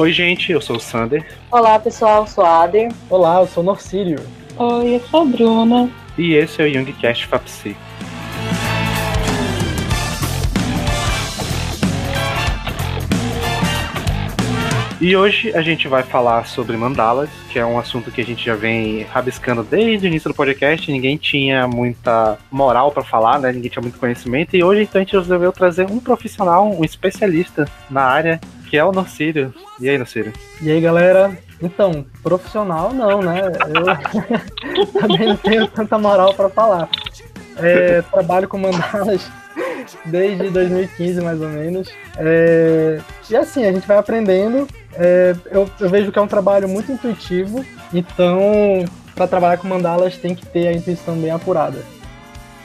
Oi, gente, eu sou o Sander. Olá, pessoal, eu sou a Ader. Olá, eu sou o Norcírio. Oi, eu sou a Bruna. E esse é o Youngcast FAPSI. E hoje a gente vai falar sobre mandalas, que é um assunto que a gente já vem rabiscando desde o início do podcast. Ninguém tinha muita moral para falar, né? Ninguém tinha muito conhecimento. E hoje então a gente resolveu trazer um profissional, um especialista na área, que é o Norcírio. E aí, Norcírio? E aí, galera? Então, profissional não, né? Eu também não tenho tanta moral para falar. É, trabalho com mandalas desde 2015, mais ou menos. É, e assim, a gente vai aprendendo é, eu, eu, vejo que é um trabalho muito intuitivo, então para trabalhar com mandalas tem que ter a intuição bem apurada.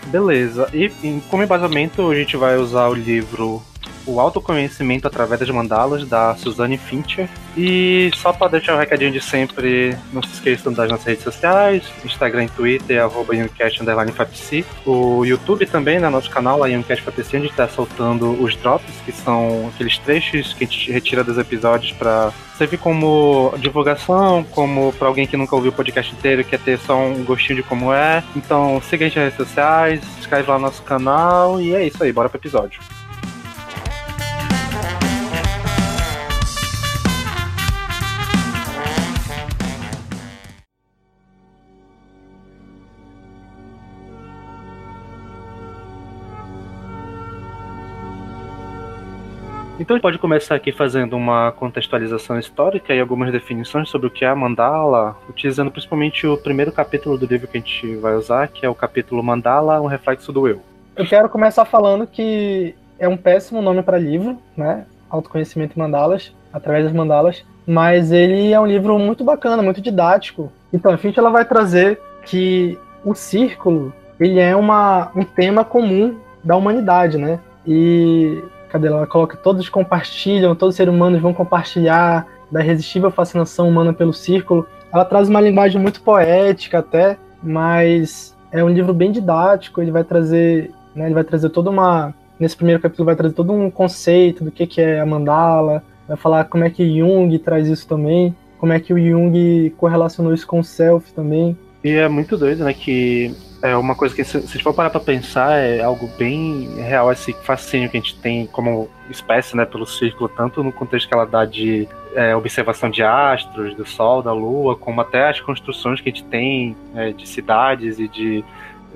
Beleza. E, e como embasamento a gente vai usar o livro o Autoconhecimento através das Mandalas, da Suzanne Fincher. E só para deixar um recadinho de sempre, não se esqueçam das nossas redes sociais, Instagram e Twitter, arroba O YouTube também, né, nosso canal, a YoungCastFapc, a gente está soltando os drops, que são aqueles trechos que a gente retira dos episódios para servir como divulgação, como para alguém que nunca ouviu o podcast inteiro quer ter só um gostinho de como é. Então siga a gente nas redes sociais, inscreve lá no nosso canal e é isso aí, bora pro episódio. Então a gente pode começar aqui fazendo uma contextualização histórica e algumas definições sobre o que é a mandala, utilizando principalmente o primeiro capítulo do livro que a gente vai usar, que é o capítulo Mandala, um reflexo do eu. Eu quero começar falando que é um péssimo nome para livro, né? Autoconhecimento e mandalas, através das mandalas, mas ele é um livro muito bacana, muito didático. Então a gente ela vai trazer que o círculo ele é uma, um tema comum da humanidade, né? E ela? coloca todos compartilham, todos os seres humanos vão compartilhar da irresistível fascinação humana pelo círculo. Ela traz uma linguagem muito poética até, mas é um livro bem didático, ele vai trazer, né, ele vai trazer toda uma nesse primeiro capítulo vai trazer todo um conceito do que que é a mandala, vai falar como é que Jung traz isso também, como é que o Jung correlacionou isso com o self também. E é muito doido, né, que é uma coisa que, se, se for parar pra pensar, é algo bem real, esse fascínio que a gente tem como espécie, né, pelo círculo, tanto no contexto que ela dá de é, observação de astros, do Sol, da Lua, como até as construções que a gente tem é, de cidades e de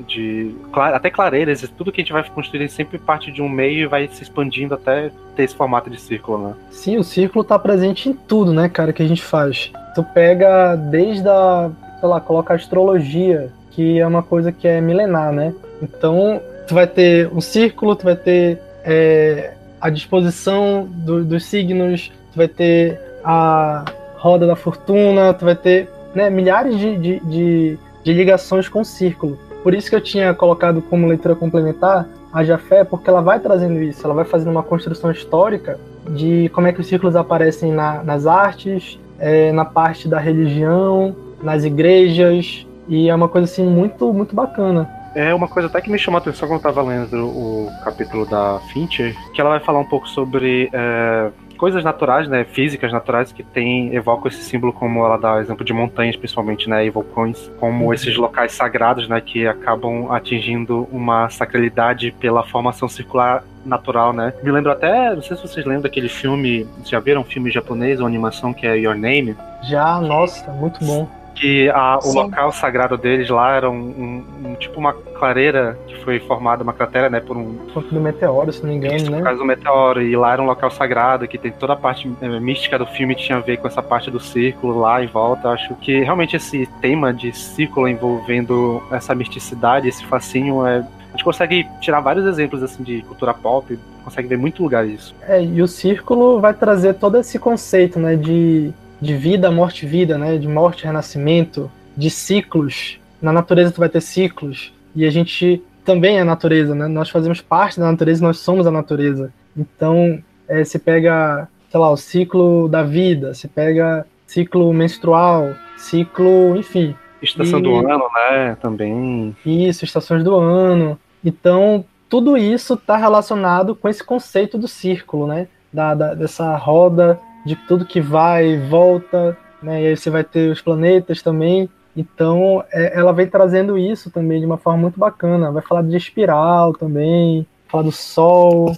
de até clareiras, tudo que a gente vai construir sempre parte de um meio e vai se expandindo até ter esse formato de círculo, né? Sim, o círculo tá presente em tudo, né, cara, que a gente faz. Tu pega desde a, sei lá, coloca astrologia, que é uma coisa que é milenar, né? Então, tu vai ter um círculo, tu vai ter é, a disposição do, dos signos, tu vai ter a roda da fortuna, tu vai ter né, milhares de, de, de, de ligações com o círculo. Por isso que eu tinha colocado como leitura complementar a Jafé, porque ela vai trazendo isso, ela vai fazendo uma construção histórica de como é que os círculos aparecem na, nas artes, é, na parte da religião, nas igrejas, e é uma coisa assim muito, muito bacana. É uma coisa até que me chamou a atenção quando eu tava lendo o capítulo da Fincher, que ela vai falar um pouco sobre é, coisas naturais, né, físicas naturais que tem, evocam esse símbolo como ela dá exemplo de montanhas, principalmente, né, e vulcões, como uhum. esses locais sagrados, né, que acabam atingindo uma sacralidade pela formação circular natural, né? Me lembro até, não sei se vocês lembram daquele filme, já viram um filme japonês, uma animação que é Your Name? Já, nossa, muito bom que a, o local sagrado deles lá era um, um, um, tipo uma clareira que foi formada, uma cratera, né, por um... Ponto do meteoro, se não me engano, Isso, né? Por causa do meteoro, e lá era um local sagrado, que tem toda a parte é, mística do filme tinha a ver com essa parte do círculo lá em volta. Acho que realmente esse tema de círculo envolvendo essa misticidade, esse fascínio, é, a gente consegue tirar vários exemplos assim de cultura pop, consegue ver muito lugar isso. É, e o círculo vai trazer todo esse conceito, né, de de vida, morte, vida, né? De morte, renascimento, de ciclos. Na natureza tu vai ter ciclos e a gente também é a natureza, né? Nós fazemos parte da natureza, nós somos a natureza. Então, é, se pega, sei lá, o ciclo da vida, se pega ciclo menstrual, ciclo, enfim. Estação e... do ano, né? Também. Isso, estações do ano. Então, tudo isso está relacionado com esse conceito do círculo, né? Da, da, dessa roda de tudo que vai e volta, né? E aí você vai ter os planetas também. Então, é, ela vem trazendo isso também de uma forma muito bacana. Vai falar de espiral também, falar do Sol.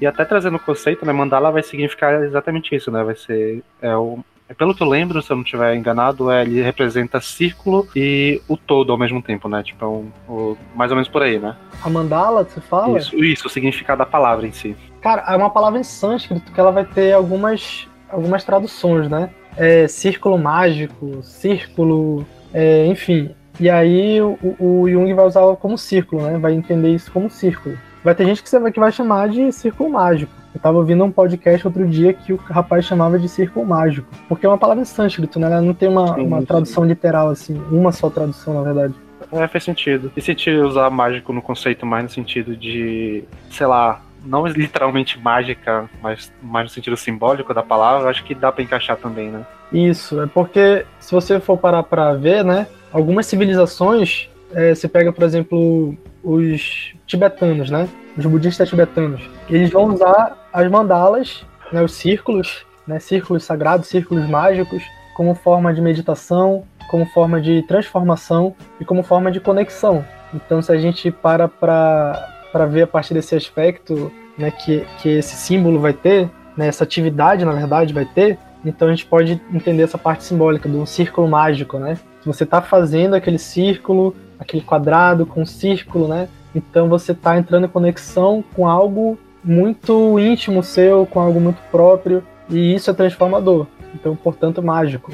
E até trazendo o conceito, né? Mandala vai significar exatamente isso, né? Vai ser é o, pelo que eu lembro, se eu não estiver enganado, é, ele representa círculo e o todo ao mesmo tempo, né? Tipo, é um, um, mais ou menos por aí, né? A mandala, você fala? Isso, isso, o significado da palavra em si. Cara, é uma palavra em sânscrito que ela vai ter algumas, algumas traduções, né? É, círculo mágico, círculo, é, enfim. E aí o, o Jung vai usar como círculo, né? Vai entender isso como círculo. Vai ter gente que, você, que vai chamar de círculo mágico. Eu tava ouvindo um podcast outro dia que o rapaz chamava de círculo mágico. Porque é uma palavra em sânscrito, né? Ela não tem uma, sim, uma tradução literal, assim. Uma só tradução, na verdade. É, faz sentido. E se te usar mágico no conceito mais no sentido de, sei lá, não literalmente mágica, mas mais no sentido simbólico da palavra, acho que dá para encaixar também, né? Isso, é porque se você for parar para ver, né, algumas civilizações, é, você pega, por exemplo, os tibetanos, né, os budistas tibetanos, eles vão usar as mandalas, né, os círculos, né, círculos sagrados, círculos mágicos, como forma de meditação, como forma de transformação e como forma de conexão. Então, se a gente para para ver a partir desse aspecto né, que, que esse símbolo vai ter, né, essa atividade, na verdade, vai ter, então a gente pode entender essa parte simbólica de um círculo mágico, né? Você está fazendo aquele círculo, aquele quadrado com um círculo, né? Então você está entrando em conexão com algo muito íntimo seu, com algo muito próprio, e isso é transformador. Então, portanto, mágico.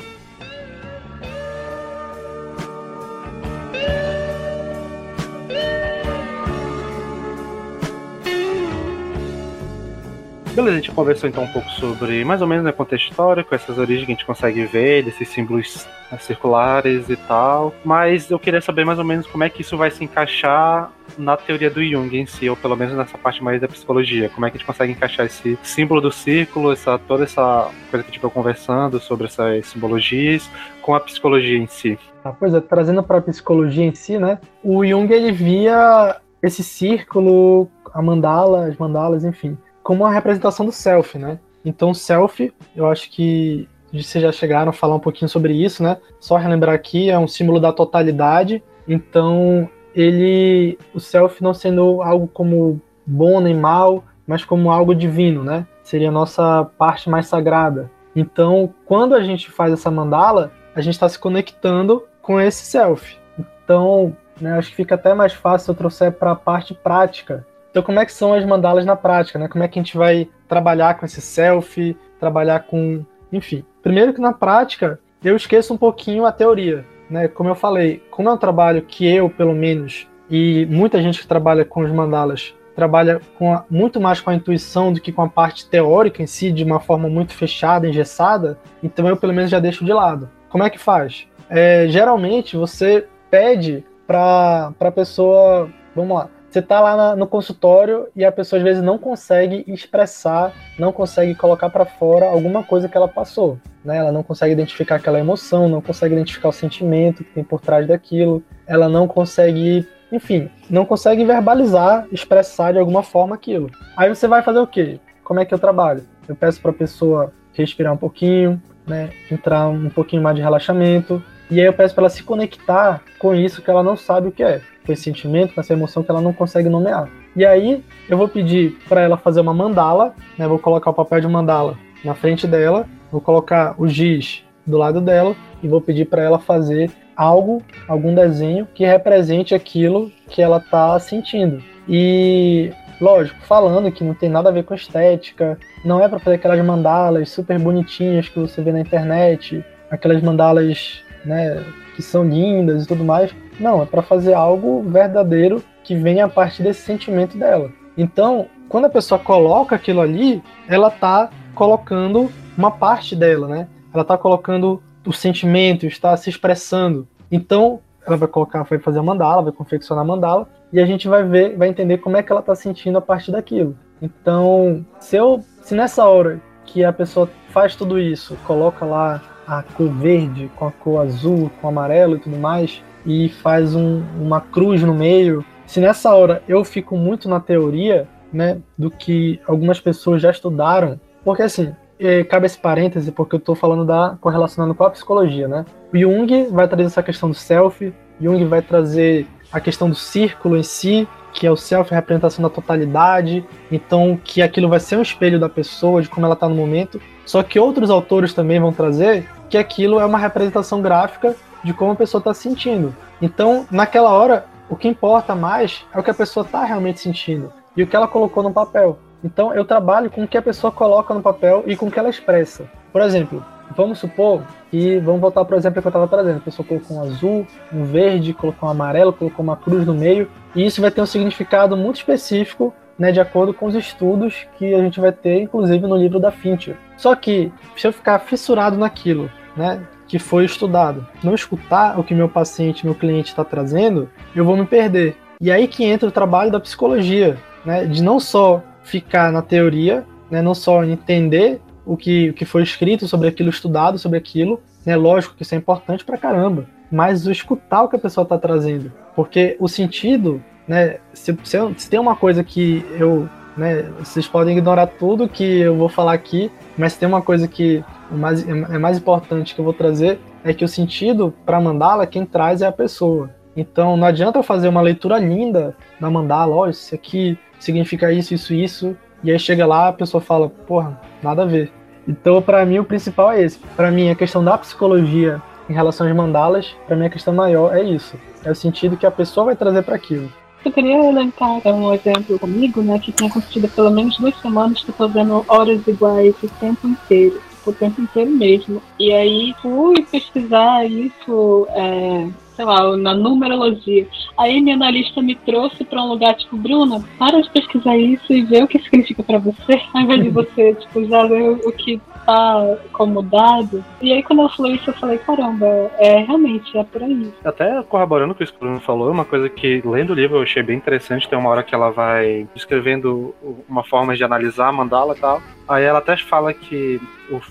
Beleza, a gente conversou então um pouco sobre mais ou menos o né, contexto histórico, essas origens que a gente consegue ver, desses símbolos né, circulares e tal. Mas eu queria saber mais ou menos como é que isso vai se encaixar na teoria do Jung em si, ou pelo menos nessa parte mais da psicologia. Como é que a gente consegue encaixar esse símbolo do círculo, essa, toda essa coisa que a gente foi conversando sobre essas simbologias, com a psicologia em si. Ah, pois é, trazendo para a psicologia em si, né? O Jung ele via esse círculo, a mandala, as mandalas, enfim, como uma representação do self, né? Então, self, eu acho que vocês já chegaram a falar um pouquinho sobre isso, né? Só relembrar aqui, é um símbolo da totalidade. Então, ele, o self não sendo algo como bom nem mal, mas como algo divino, né? Seria a nossa parte mais sagrada. Então, quando a gente faz essa mandala, a gente está se conectando com esse self. Então, né, acho que fica até mais fácil eu trouxer para a parte prática então, como é que são as mandalas na prática, né? Como é que a gente vai trabalhar com esse selfie, trabalhar com, enfim. Primeiro que na prática, eu esqueço um pouquinho a teoria, né? Como eu falei, como é um trabalho que eu, pelo menos, e muita gente que trabalha com os mandalas trabalha com a, muito mais com a intuição do que com a parte teórica em si, de uma forma muito fechada, engessada, então eu pelo menos já deixo de lado. Como é que faz? É, geralmente você pede para a pessoa, vamos lá, você tá lá na, no consultório e a pessoa às vezes não consegue expressar, não consegue colocar para fora alguma coisa que ela passou, né? Ela não consegue identificar aquela emoção, não consegue identificar o sentimento que tem por trás daquilo, ela não consegue, enfim, não consegue verbalizar, expressar de alguma forma aquilo. Aí você vai fazer o quê? Como é que eu trabalho? Eu peço para a pessoa respirar um pouquinho, né? Entrar um pouquinho mais de relaxamento, e aí eu peço para ela se conectar com isso que ela não sabe o que é com esse sentimento, com essa emoção que ela não consegue nomear. E aí eu vou pedir para ela fazer uma mandala, né? Vou colocar o papel de mandala na frente dela, vou colocar o giz do lado dela e vou pedir para ela fazer algo, algum desenho que represente aquilo que ela está sentindo. E lógico, falando que não tem nada a ver com estética, não é para fazer aquelas mandalas super bonitinhas que você vê na internet, aquelas mandalas, né, que são lindas e tudo mais. Não, é para fazer algo verdadeiro que venha a partir desse sentimento dela. Então, quando a pessoa coloca aquilo ali, ela tá colocando uma parte dela, né? Ela tá colocando o sentimento, está se expressando. Então, ela vai colocar, vai fazer a mandala, vai confeccionar a mandala, e a gente vai ver, vai entender como é que ela tá sentindo a partir daquilo. Então, se eu, se nessa hora que a pessoa faz tudo isso, coloca lá a cor verde com a cor azul, com amarelo e tudo mais, e faz um, uma cruz no meio. Se nessa hora eu fico muito na teoria, né, do que algumas pessoas já estudaram, porque assim, eh, cabe esse parêntese porque eu estou falando da correlacionando com a psicologia, né? Jung vai trazer essa questão do self, Jung vai trazer a questão do círculo em si, que é o self representação da totalidade, então que aquilo vai ser um espelho da pessoa, de como ela está no momento. Só que outros autores também vão trazer que aquilo é uma representação gráfica de como a pessoa está se sentindo. Então, naquela hora, o que importa mais é o que a pessoa está realmente sentindo e o que ela colocou no papel. Então eu trabalho com o que a pessoa coloca no papel e com o que ela expressa. Por exemplo, vamos supor que, vamos voltar para o exemplo que eu estava trazendo, a pessoa colocou um azul, um verde, colocou um amarelo, colocou uma cruz no meio, e isso vai ter um significado muito específico, né, de acordo com os estudos que a gente vai ter, inclusive no livro da Fincher. Só que, se eu ficar fissurado naquilo, né, que foi estudado, não escutar o que meu paciente, meu cliente está trazendo, eu vou me perder. E aí que entra o trabalho da psicologia, né, de não só ficar na teoria, né, não só entender o que, o que foi escrito sobre aquilo, estudado sobre aquilo, né, lógico que isso é importante pra caramba, mas o escutar o que a pessoa está trazendo, porque o sentido, né, se, se, se, tem uma coisa que eu, né, vocês podem ignorar tudo que eu vou falar aqui, mas tem uma coisa que é mais, é mais importante que eu vou trazer é que o sentido para mandala quem traz é a pessoa. Então não adianta eu fazer uma leitura linda da mandala, ó, isso aqui significa isso, isso, isso, e aí chega lá a pessoa fala, porra, nada a ver. Então, para mim, o principal é esse. Para mim, a questão da psicologia em relação às mandalas, para mim, a questão maior é isso. É o sentido que a pessoa vai trazer para aquilo. Eu queria elencar um exemplo comigo, né, que tem acontecido pelo menos duas semanas tô vendo horas iguais o tempo inteiro, o tempo inteiro mesmo. E aí fui pesquisar isso é, sei lá, na numerologia. Aí minha analista me trouxe para um lugar tipo, Bruna, para de pesquisar isso e ver o que significa para você, ao invés de você, tipo, já ver o que tá acomodado. E aí quando ela falou isso, eu falei, caramba, é realmente, é por aí. Até corroborando com isso que o Bruno falou, uma coisa que lendo o livro eu achei bem interessante, tem uma hora que ela vai descrevendo uma forma de analisar a mandala e tal. Aí ela até fala que,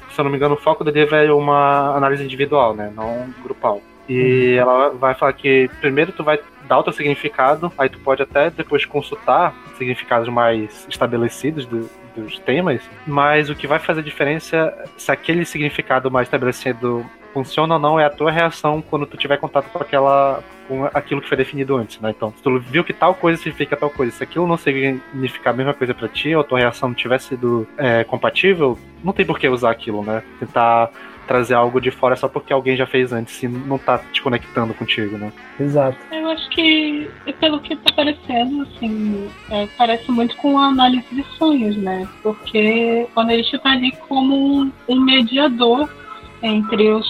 se eu não me engano, o foco do livro é uma análise individual, né? Não grupal. E uhum. ela vai falar que primeiro tu vai dar outro significado, aí tu pode até depois consultar significados mais estabelecidos do, dos temas, mas o que vai fazer diferença se aquele significado mais estabelecido funciona ou não é a tua reação quando tu tiver contato com aquela com aquilo que foi definido antes, né? Então, se tu viu que tal coisa significa tal coisa, se aquilo não significar a mesma coisa para ti, ou a tua reação não tiver sido é, compatível, não tem por que usar aquilo, né? Tentar trazer algo de fora só porque alguém já fez antes e não tá te conectando contigo, né? Exato. Eu acho que, pelo que tá parecendo, assim, é, parece muito com a análise de sonhos, né? Porque quando a gente tá ali como um, mediador entre o,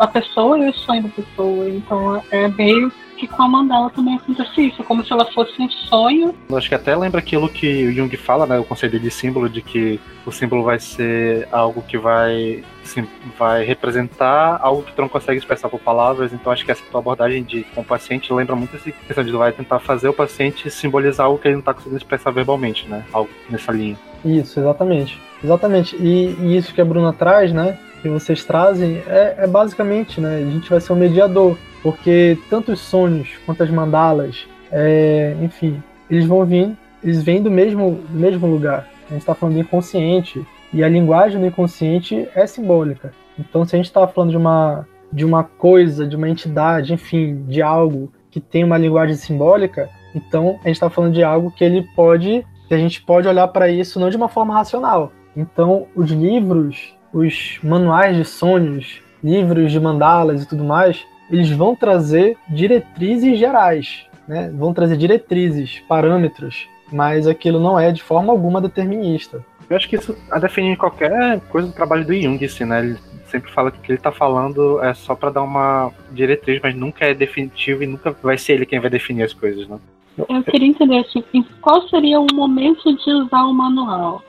a pessoa e o sonho da pessoa. Então é meio que com a mandala também acontece isso, como se ela fosse um sonho. Eu acho que até lembra aquilo que o Jung fala, né? O conceito de símbolo, de que o símbolo vai ser algo que vai, assim, vai representar algo que tu não consegue expressar por palavras. Então acho que essa tua abordagem de, com o paciente lembra muito essa questão de tu vai tentar fazer o paciente simbolizar algo que ele não está conseguindo expressar verbalmente, né? Algo nessa linha. Isso, exatamente. Exatamente. E, e isso que a Bruna traz, né? Que vocês trazem é, é basicamente, né? A gente vai ser um mediador porque tanto os sonhos quanto as mandalas, é, enfim, eles vão vir, eles vêm do mesmo, mesmo lugar. A gente está falando do inconsciente e a linguagem do inconsciente é simbólica. Então, se a gente está falando de uma, de uma coisa, de uma entidade, enfim, de algo que tem uma linguagem simbólica, então a gente está falando de algo que ele pode, que a gente pode olhar para isso não de uma forma racional. Então, os livros, os manuais de sonhos, livros de mandalas e tudo mais, eles vão trazer diretrizes gerais, né? vão trazer diretrizes, parâmetros, mas aquilo não é de forma alguma determinista. Eu acho que isso a definir qualquer coisa do trabalho do Jung, assim, né? Ele sempre fala que o que ele está falando é só para dar uma diretriz, mas nunca é definitivo e nunca vai ser ele quem vai definir as coisas, né? Eu queria entender assim, qual seria o momento de usar o manual?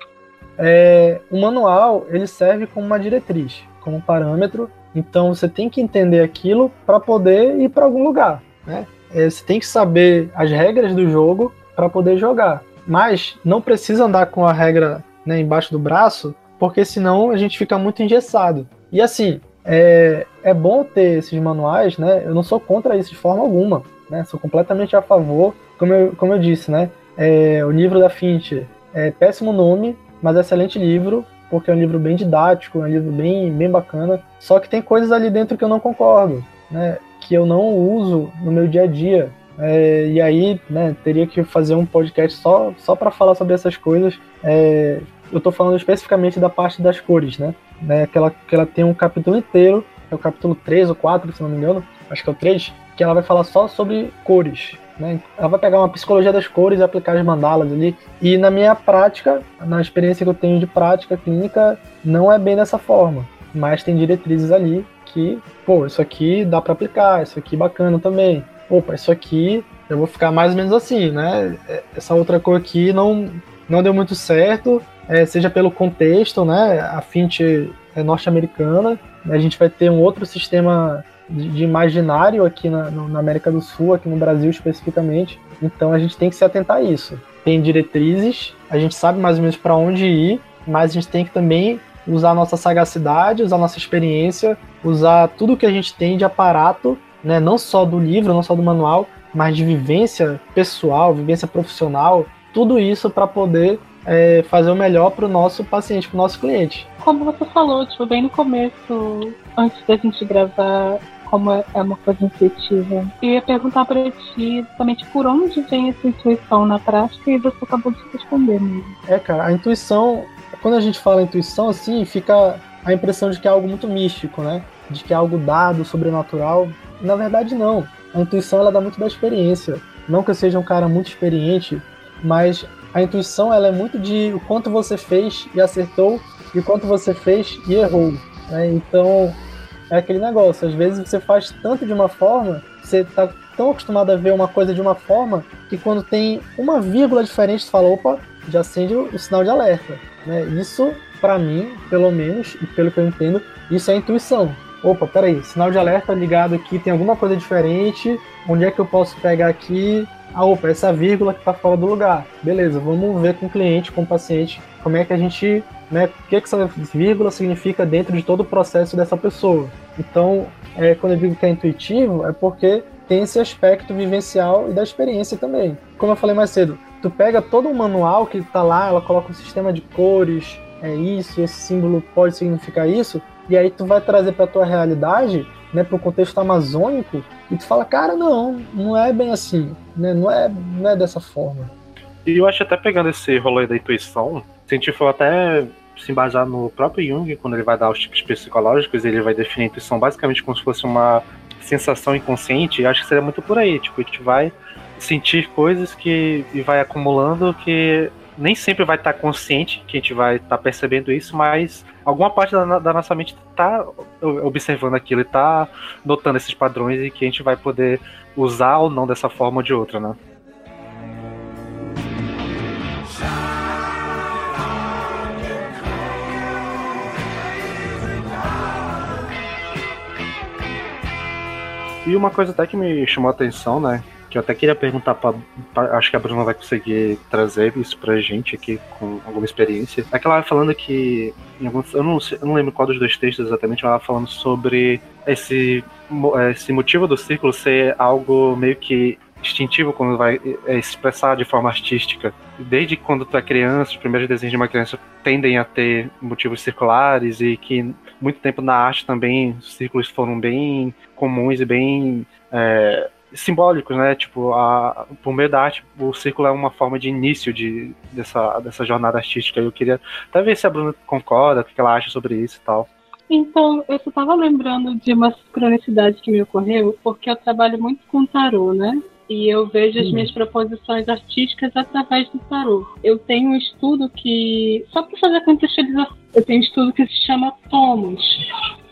É, o manual ele serve como uma diretriz, como parâmetro então você tem que entender aquilo para poder ir para algum lugar. Né? É, você tem que saber as regras do jogo para poder jogar. Mas não precisa andar com a regra né, embaixo do braço, porque senão a gente fica muito engessado. E assim, é, é bom ter esses manuais, né? Eu não sou contra isso de forma alguma, né? Sou completamente a favor. Como eu, como eu disse, né? É, o livro da Finch é péssimo nome, mas excelente livro porque é um livro bem didático, é um livro bem, bem bacana. Só que tem coisas ali dentro que eu não concordo, né? Que eu não uso no meu dia a dia. É, e aí, né, teria que fazer um podcast só, só para falar sobre essas coisas. É, eu estou falando especificamente da parte das cores, né? né que, ela, que ela tem um capítulo inteiro, é o capítulo 3 ou 4, se não me engano, acho que é o 3, que ela vai falar só sobre cores. Né? Ela vai pegar uma psicologia das cores e aplicar as mandalas ali. E na minha prática, na experiência que eu tenho de prática clínica, não é bem dessa forma. Mas tem diretrizes ali que, pô, isso aqui dá para aplicar, isso aqui bacana também opa, isso aqui eu vou ficar mais ou menos assim, né? É, essa outra cor aqui não, não deu muito certo, é, seja pelo contexto, né? A Fint é norte-americana, a gente vai ter um outro sistema de, imaginário aqui na, na, América do Sul, aqui no Brasil especificamente, então a gente tem que se atentar a isso. Tem diretrizes, a gente sabe mais ou menos para onde ir, mas a gente tem que também usar a nossa sagacidade, usar a nossa experiência, usar tudo que a gente tem de aparato né, não só do livro, não só do manual, mas de vivência pessoal, vivência profissional, tudo isso para poder é, fazer o melhor para o nosso paciente, para o nosso cliente. Como você falou, tipo, bem no começo, antes da gente gravar, como é uma coisa intuitiva, eu ia perguntar para ti exatamente por onde vem essa intuição na prática e você acabou de responder mesmo. É, cara, a intuição, quando a gente fala intuição, assim, fica a impressão de que é algo muito místico, né? De que é algo dado, sobrenatural. Na verdade, não. A intuição ela dá muito da experiência. Não que eu seja um cara muito experiente, mas a intuição ela é muito de o quanto você fez e acertou e o quanto você fez e errou. Né? Então é aquele negócio. Às vezes você faz tanto de uma forma, você está tão acostumado a ver uma coisa de uma forma que quando tem uma vírgula diferente você fala, opa, já acende o sinal de alerta. Né? Isso, para mim, pelo menos, e pelo que eu entendo, isso é intuição opa, peraí, sinal de alerta ligado aqui, tem alguma coisa diferente, onde é que eu posso pegar aqui? Ah, opa, essa vírgula que está fora do lugar. Beleza, vamos ver com o cliente, com o paciente, como é que a gente, né, o que, que essa vírgula significa dentro de todo o processo dessa pessoa. Então, é, quando eu digo que é intuitivo, é porque tem esse aspecto vivencial e da experiência também. Como eu falei mais cedo, tu pega todo o manual que está lá, ela coloca um sistema de cores, é isso, esse símbolo pode significar isso, e aí tu vai trazer para tua realidade, né, para o contexto amazônico, e tu fala, cara, não, não é bem assim, né, não é, não é dessa forma. E eu acho até pegando esse rolê da intuição, for até se embasar no próprio Jung, quando ele vai dar os tipos psicológicos, ele vai definir a intuição basicamente como se fosse uma sensação inconsciente, acho que seria muito por aí, tipo, a gente vai sentir coisas que e vai acumulando que nem sempre vai estar consciente que a gente vai estar percebendo isso, mas alguma parte da, da nossa mente está observando aquilo e está notando esses padrões e que a gente vai poder usar ou não dessa forma ou de outra, né? E uma coisa até que me chamou a atenção, né? que eu até queria perguntar para acho que a Bruna vai conseguir trazer isso pra gente aqui com alguma experiência. É que ela falando que alguns, eu, não, eu não lembro qual dos dois textos exatamente, ela vai falando sobre esse, esse motivo do círculo ser algo meio que instintivo quando vai é, expressar de forma artística. Desde quando tu é criança, os primeiros desenhos de uma criança tendem a ter motivos circulares e que muito tempo na arte também os círculos foram bem comuns e bem é, simbólicos, né? Tipo, a, por meio da arte, o círculo é uma forma de início de, dessa, dessa jornada artística. Eu queria até ver se a Bruna concorda, o que ela acha sobre isso e tal. Então, eu só estava lembrando de uma sincronicidade que me ocorreu, porque eu trabalho muito com tarô, né? E eu vejo as uhum. minhas proposições artísticas através do tarô. Eu tenho um estudo que, só para fazer a contextualização, eu tenho um estudo que se chama Tomos,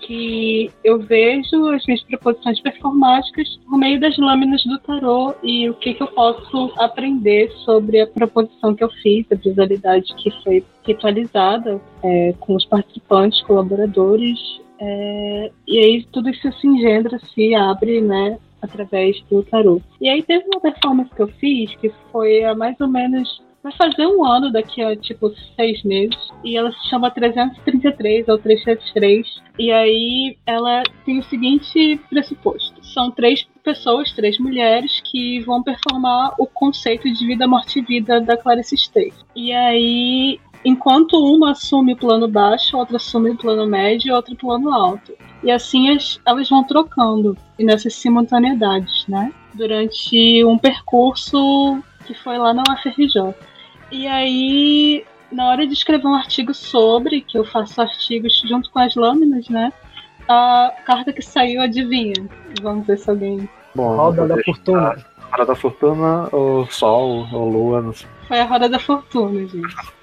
que eu vejo as minhas proposições performáticas por meio das lâminas do tarô e o que, que eu posso aprender sobre a proposição que eu fiz, a visualidade que foi ritualizada é, com os participantes, colaboradores. É, e aí tudo isso se engendra, se abre, né, através do tarô. E aí teve uma performance que eu fiz que foi há mais ou menos vai fazer um ano daqui a tipo seis meses. E ela se chama 333 ou 333. E aí ela tem o seguinte pressuposto: são três pessoas, três mulheres, que vão performar o conceito de vida, morte e vida da Clarice Stay. E aí enquanto uma assume o plano baixo, outra assume o plano médio e outra o plano alto. E assim as, elas vão trocando e nessas simultaneidades, né? Durante um percurso que foi lá na UFRJ. E aí, na hora de escrever um artigo sobre, que eu faço artigos junto com as lâminas, né? A carta que saiu, adivinha? Vamos ver se alguém. Bom, Roda da fortuna. Roda da Fortuna, ou Sol, ou Lua, não sei. Foi a Roda da Fortuna, gente.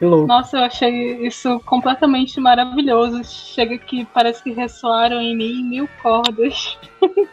Nossa, eu achei isso completamente maravilhoso. Chega que parece que ressoaram em mim mil cordas.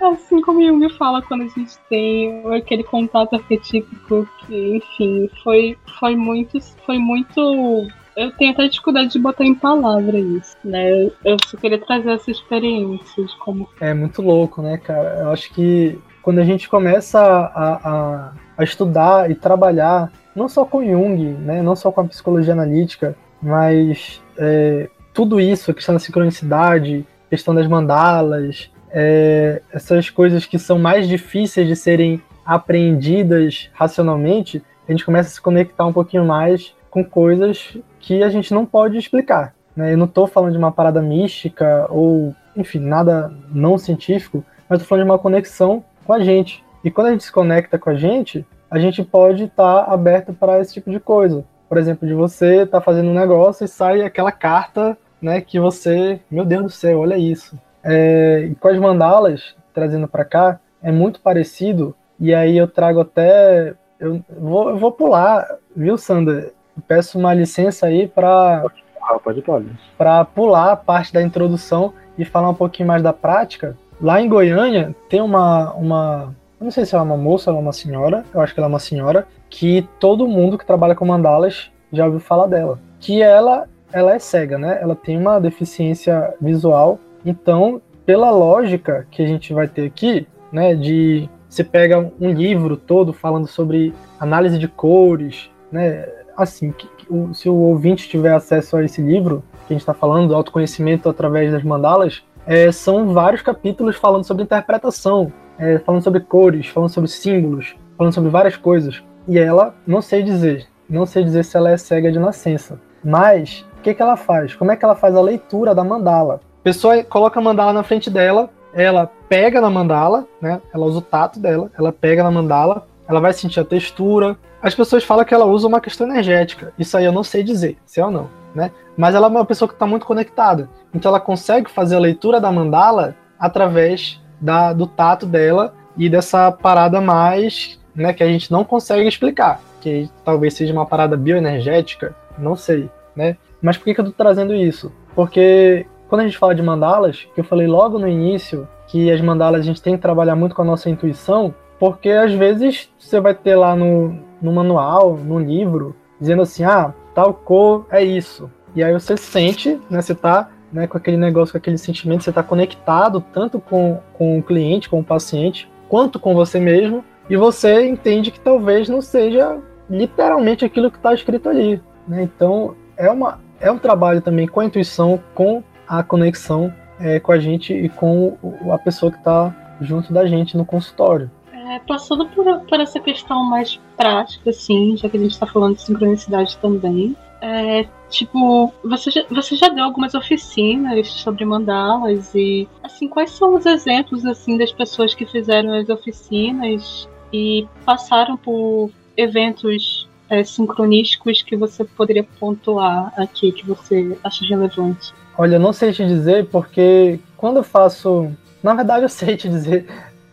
assim como Jung fala quando a gente tem aquele contato arquetípico que, enfim, foi, foi muito. Foi muito. Eu tenho até dificuldade de botar em palavra isso, né? Eu só queria trazer essa experiência de como. É muito louco, né, cara? Eu acho que quando a gente começa a, a, a estudar e trabalhar, não só com Jung, né, não só com a psicologia analítica, mas é, tudo isso, a questão da sincronicidade, questão das mandalas, é, essas coisas que são mais difíceis de serem apreendidas racionalmente, a gente começa a se conectar um pouquinho mais com coisas que a gente não pode explicar. Né? Eu não estou falando de uma parada mística ou, enfim, nada não científico, mas estou falando de uma conexão com a gente. E quando a gente se conecta com a gente, a gente pode estar tá aberto para esse tipo de coisa. Por exemplo, de você estar tá fazendo um negócio e sai aquela carta, né, que você, meu Deus do céu, olha isso. É, e com as mandalas, trazendo para cá, é muito parecido. E aí eu trago até, eu vou, eu vou pular, viu, Sander? Eu peço uma licença aí para Ah, pode, pode. para pular a parte da introdução e falar um pouquinho mais da prática. Lá em Goiânia tem uma, uma eu não sei se ela é uma moça ou uma senhora, eu acho que ela é uma senhora, que todo mundo que trabalha com mandalas já ouviu falar dela. Que ela, ela é cega, né? Ela tem uma deficiência visual. Então, pela lógica que a gente vai ter aqui, né, de você pega um livro todo falando sobre análise de cores, né? Assim, que, que, se o ouvinte tiver acesso a esse livro que a gente está falando, do autoconhecimento através das mandalas, é, são vários capítulos falando sobre interpretação, é, falando sobre cores, falando sobre símbolos, falando sobre várias coisas. E ela, não sei dizer, não sei dizer se ela é cega de nascença. Mas, o que, que ela faz? Como é que ela faz a leitura da mandala? A pessoa coloca a mandala na frente dela, ela pega na mandala, né? Ela usa o tato dela, ela pega na mandala, ela vai sentir a textura. As pessoas falam que ela usa uma questão energética. Isso aí eu não sei dizer, se é ou não, né? Mas ela é uma pessoa que está muito conectada. Então ela consegue fazer a leitura da mandala através da, do tato dela e dessa parada mais né, que a gente não consegue explicar, que talvez seja uma parada bioenergética, não sei, né? Mas por que, que eu tô trazendo isso? Porque quando a gente fala de mandalas, que eu falei logo no início que as mandalas a gente tem que trabalhar muito com a nossa intuição, porque às vezes você vai ter lá no, no manual, no livro, dizendo assim, ah, tal cor é isso. E aí você sente, né, você tá né, com aquele negócio, com aquele sentimento, você está conectado tanto com, com o cliente, com o paciente, quanto com você mesmo, e você entende que talvez não seja literalmente aquilo que está escrito ali. Né? Então, é, uma, é um trabalho também com a intuição, com a conexão é, com a gente e com a pessoa que está junto da gente no consultório. É, passando por, por essa questão mais prática, assim, já que a gente está falando de sincronicidade também, é, tipo, você já, você já deu algumas oficinas sobre mandalas e, assim, quais são os exemplos, assim, das pessoas que fizeram as oficinas e passaram por eventos é, sincronísticos que você poderia pontuar aqui, que você acha relevante? Olha, eu não sei te dizer porque quando eu faço... Na verdade, eu sei te dizer.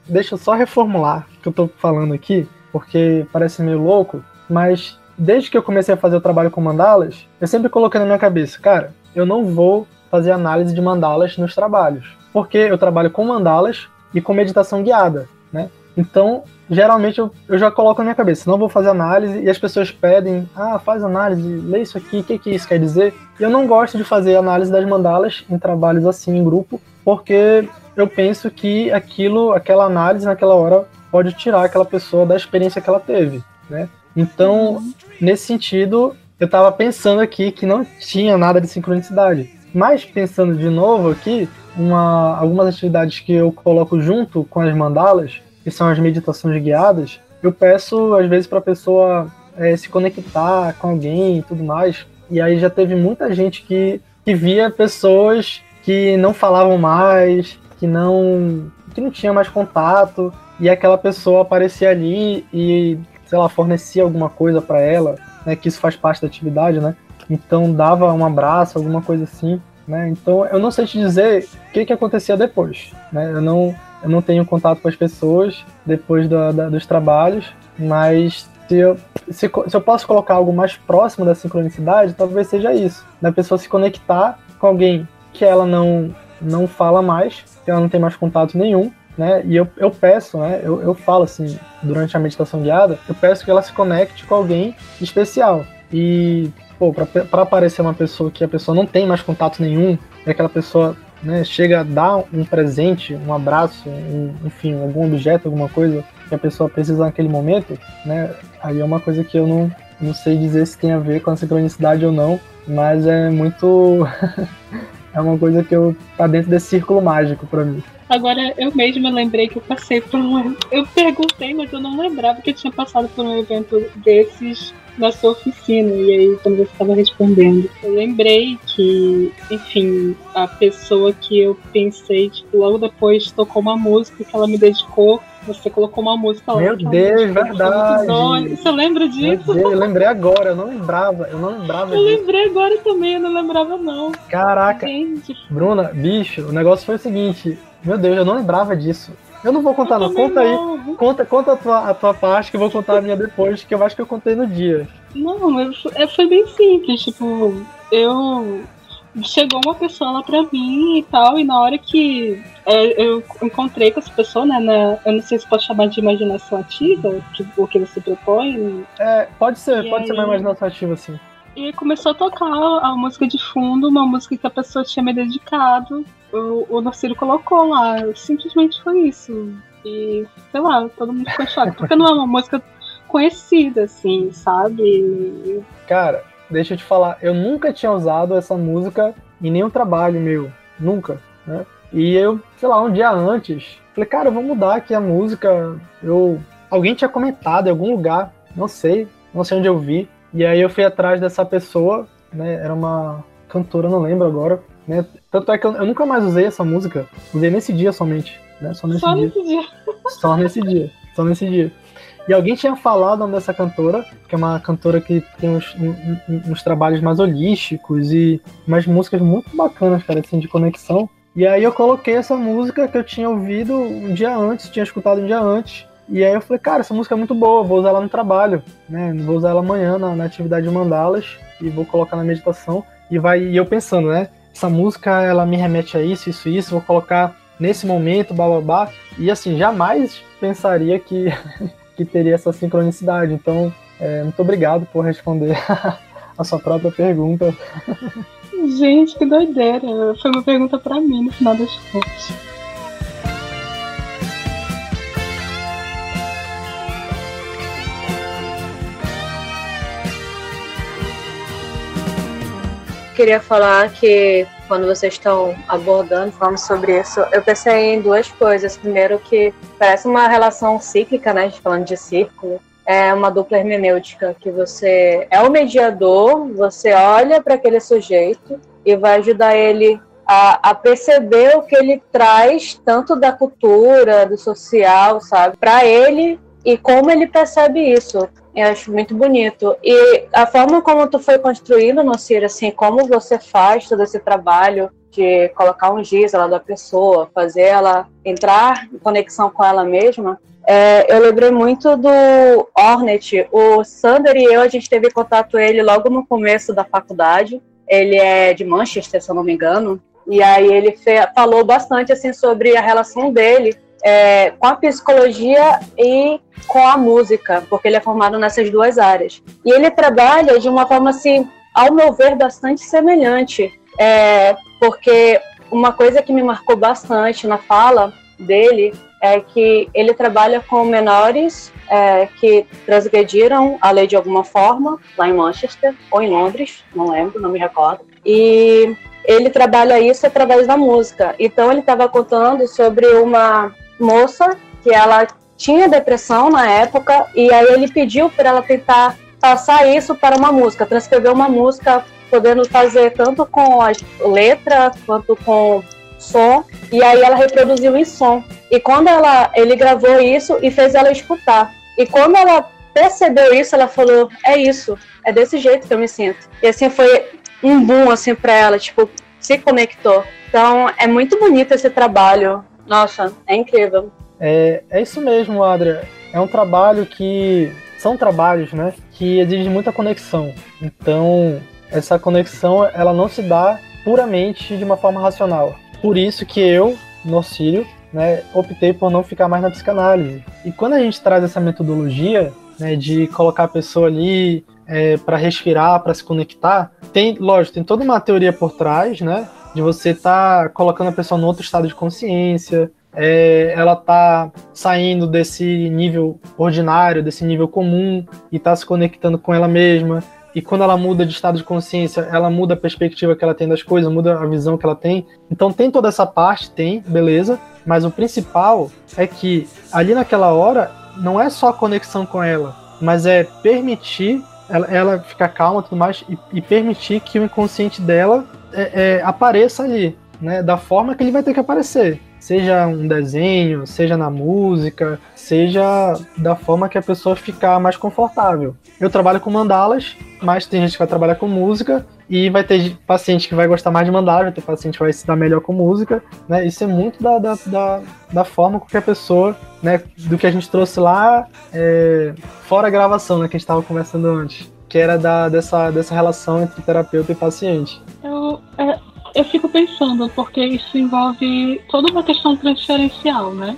Deixa eu só reformular o que eu tô falando aqui, porque parece meio louco, mas desde que eu comecei a fazer o trabalho com mandalas, eu sempre coloquei na minha cabeça, cara, eu não vou fazer análise de mandalas nos trabalhos, porque eu trabalho com mandalas e com meditação guiada, né? Então, geralmente eu, eu já coloco na minha cabeça, não vou fazer análise e as pessoas pedem, ah, faz análise, lê isso aqui, o que, que isso quer dizer? E eu não gosto de fazer análise das mandalas em trabalhos assim em grupo, porque eu penso que aquilo, aquela análise naquela hora pode tirar aquela pessoa da experiência que ela teve, né? Então, nesse sentido, eu estava pensando aqui que não tinha nada de sincronicidade. Mas pensando de novo aqui, uma, algumas atividades que eu coloco junto com as mandalas, que são as meditações guiadas, eu peço às vezes para a pessoa é, se conectar com alguém e tudo mais. E aí já teve muita gente que, que via pessoas que não falavam mais, que não que não tinha mais contato e aquela pessoa aparecia ali e sei lá fornecia alguma coisa para ela, né, que isso faz parte da atividade, né? Então dava um abraço, alguma coisa assim, né? Então eu não sei te dizer o que que acontecia depois, né? Eu não eu não tenho contato com as pessoas depois da, da, dos trabalhos, mas se eu, se, se, eu posso colocar algo mais próximo da sincronicidade, talvez seja isso. Da pessoa se conectar com alguém que ela não, não fala mais, que ela não tem mais contato nenhum, né? E eu, eu peço, né? Eu, eu falo assim, durante a meditação guiada, eu peço que ela se conecte com alguém especial. E, pô, para aparecer uma pessoa que a pessoa não tem mais contato nenhum, e aquela pessoa né, chega a dar um presente, um abraço, um, enfim, algum objeto, alguma coisa que a pessoa precisa naquele momento, né? Aí é uma coisa que eu não, não sei dizer se tem a ver com a sincronicidade ou não, mas é muito é uma coisa que eu tá dentro desse círculo mágico para mim. Agora, eu mesma lembrei que eu passei por um. Eu perguntei, mas eu não lembrava que eu tinha passado por um evento desses na sua oficina. E aí, quando você estava respondendo, eu lembrei que, enfim, a pessoa que eu pensei, tipo, logo depois tocou uma música que ela me dedicou você colocou uma música lá. Meu Deus, verdade. Você lembra disso? Deus, eu lembrei agora, eu não lembrava. Eu não lembrava Eu disso. lembrei agora também, eu não lembrava não. Caraca. Gente. Bruna, bicho, o negócio foi o seguinte. Meu Deus, eu não lembrava disso. Eu não vou contar, eu não. Conta não. aí. Conta, conta a, tua, a tua parte que eu vou contar a minha depois, que eu acho que eu contei no dia. Não, eu, é, foi bem simples. Tipo, eu chegou uma pessoa lá pra mim e tal, e na hora que é, eu encontrei com essa pessoa, né, na, eu não sei se pode chamar de imaginação ativa, que, o que você propõe. É, pode ser, pode aí, ser uma imaginação ativa, sim. E começou a tocar a música de fundo, uma música que a pessoa tinha me dedicado, o, o Narciro colocou lá, simplesmente foi isso. E, sei lá, todo mundo ficou choque, porque não é uma música conhecida, assim, sabe? Cara, deixa eu te falar, eu nunca tinha usado essa música em nenhum trabalho meu, nunca, né? E eu, sei lá, um dia antes, falei, cara, eu vou mudar aqui a música. Eu, alguém tinha comentado em algum lugar, não sei, não sei onde eu vi. E aí eu fui atrás dessa pessoa, né? Era uma cantora, não lembro agora, né? Tanto é que eu, eu nunca mais usei essa música, usei nesse dia somente, né? Só nesse Só dia. Nesse dia. Só nesse dia. Só nesse dia. E alguém tinha falado dessa cantora, que é uma cantora que tem uns, uns, uns trabalhos mais holísticos e umas músicas muito bacanas, cara, assim, de conexão. E aí eu coloquei essa música que eu tinha ouvido um dia antes, tinha escutado um dia antes. E aí eu falei, cara, essa música é muito boa, vou usar ela no trabalho, né? Vou usar ela amanhã na, na atividade de mandalas e vou colocar na meditação. E vai, e eu pensando, né? Essa música ela me remete a isso, isso, isso, vou colocar nesse momento, bababá. E assim, jamais pensaria que que teria essa sincronicidade. Então, é, muito obrigado por responder a sua própria pergunta. Gente, que doideira. Foi uma pergunta para mim no final das contas. Queria falar que quando vocês estão abordando, falando sobre isso, eu pensei em duas coisas. Primeiro, que parece uma relação cíclica, né? A gente falando de círculo. É uma dupla hermenêutica, que você é o mediador, você olha para aquele sujeito e vai ajudar ele a, a, perceber o que ele traz, tanto da cultura, do social, sabe, para ele e como ele percebe isso. Eu acho muito bonito. E a forma como tu foi construindo, Nocira, assim, como você faz todo esse trabalho de colocar um giz lá da pessoa, fazer ela entrar em conexão com ela mesma, é, eu lembrei muito do Hornet. O Sander e eu, a gente teve contato ele logo no começo da faculdade. Ele é de Manchester, se eu não me engano. E aí ele falou bastante assim sobre a relação dele é, com a psicologia e com a música, porque ele é formado nessas duas áreas. E ele trabalha de uma forma, assim, ao meu ver, bastante semelhante, é, porque uma coisa que me marcou bastante na fala dele é que ele trabalha com menores é, que transgrediram a lei de alguma forma, lá em Manchester ou em Londres, não lembro, não me recordo. E ele trabalha isso através da música. Então ele estava contando sobre uma moça que ela tinha depressão na época e aí ele pediu para ela tentar passar isso para uma música, transcrever uma música, podendo fazer tanto com a letra quanto com som, e aí ela reproduziu em som. E quando ela, ele gravou isso e fez ela escutar. E quando ela percebeu isso, ela falou: "É isso, é desse jeito que eu me sinto". E assim foi um boom assim para ela, tipo, se conectou. Então, é muito bonito esse trabalho. Nossa, é incrível. É, é isso mesmo, Adria. É um trabalho que são trabalhos, né, que exigem muita conexão. Então, essa conexão, ela não se dá puramente de uma forma racional. Por isso que eu, Norcílio, né, optei por não ficar mais na psicanálise. E quando a gente traz essa metodologia, né, de colocar a pessoa ali é, para respirar, para se conectar, tem, lógico, tem toda uma teoria por trás, né, de você estar tá colocando a pessoa no outro estado de consciência, é, ela tá saindo desse nível ordinário, desse nível comum e tá se conectando com ela mesma. E quando ela muda de estado de consciência, ela muda a perspectiva que ela tem das coisas, muda a visão que ela tem. Então tem toda essa parte, tem, beleza. Mas o principal é que ali naquela hora não é só a conexão com ela, mas é permitir ela, ela ficar calma e tudo mais e, e, permitir que o inconsciente dela é, é, apareça ali, né? Da forma que ele vai ter que aparecer seja um desenho, seja na música, seja da forma que a pessoa ficar mais confortável. Eu trabalho com mandalas, mas tem gente que vai trabalhar com música e vai ter paciente que vai gostar mais de mandala, vai ter paciente que vai se dar melhor com música, né? Isso é muito da, da, da, da forma com que a pessoa, né, do que a gente trouxe lá, é, fora a gravação, né, que a gente estava conversando antes, que era da, dessa, dessa relação entre terapeuta e paciente. Eu, é, eu fico pensando, porque isso envolve toda uma questão transferencial, né?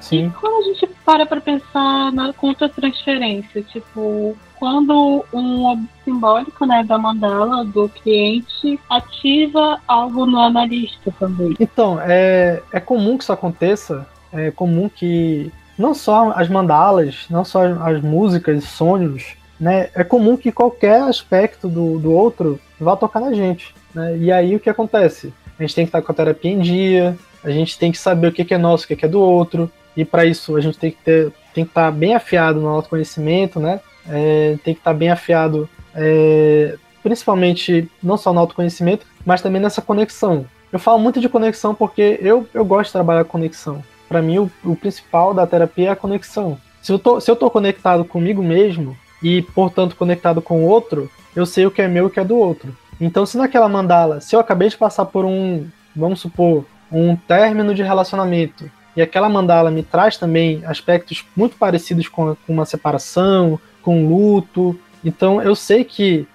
Sim. E quando a gente para para pensar na contra-transferência, tipo, quando um simbólico né, da mandala do cliente ativa algo no analista também. Então, é, é comum que isso aconteça, é comum que não só as mandalas, não só as músicas, sonhos, né, é comum que qualquer aspecto do, do outro vá tocar na gente. Né? E aí o que acontece? A gente tem que estar com a terapia em dia, a gente tem que saber o que é nosso, o que é do outro, e para isso a gente tem que ter, tem que estar bem afiado no autoconhecimento, né? É, tem que estar bem afiado, é, principalmente não só no autoconhecimento, mas também nessa conexão. Eu falo muito de conexão porque eu, eu gosto de trabalhar conexão. Para mim, o, o, principal da terapia é a conexão. Se eu, tô, se eu tô conectado comigo mesmo e, portanto, conectado com o outro, eu sei o que é meu e o que é do outro. Então, se naquela mandala, se eu acabei de passar por um, vamos supor, um término de relacionamento, e aquela mandala me traz também aspectos muito parecidos com, com uma separação, com luto, então eu sei que,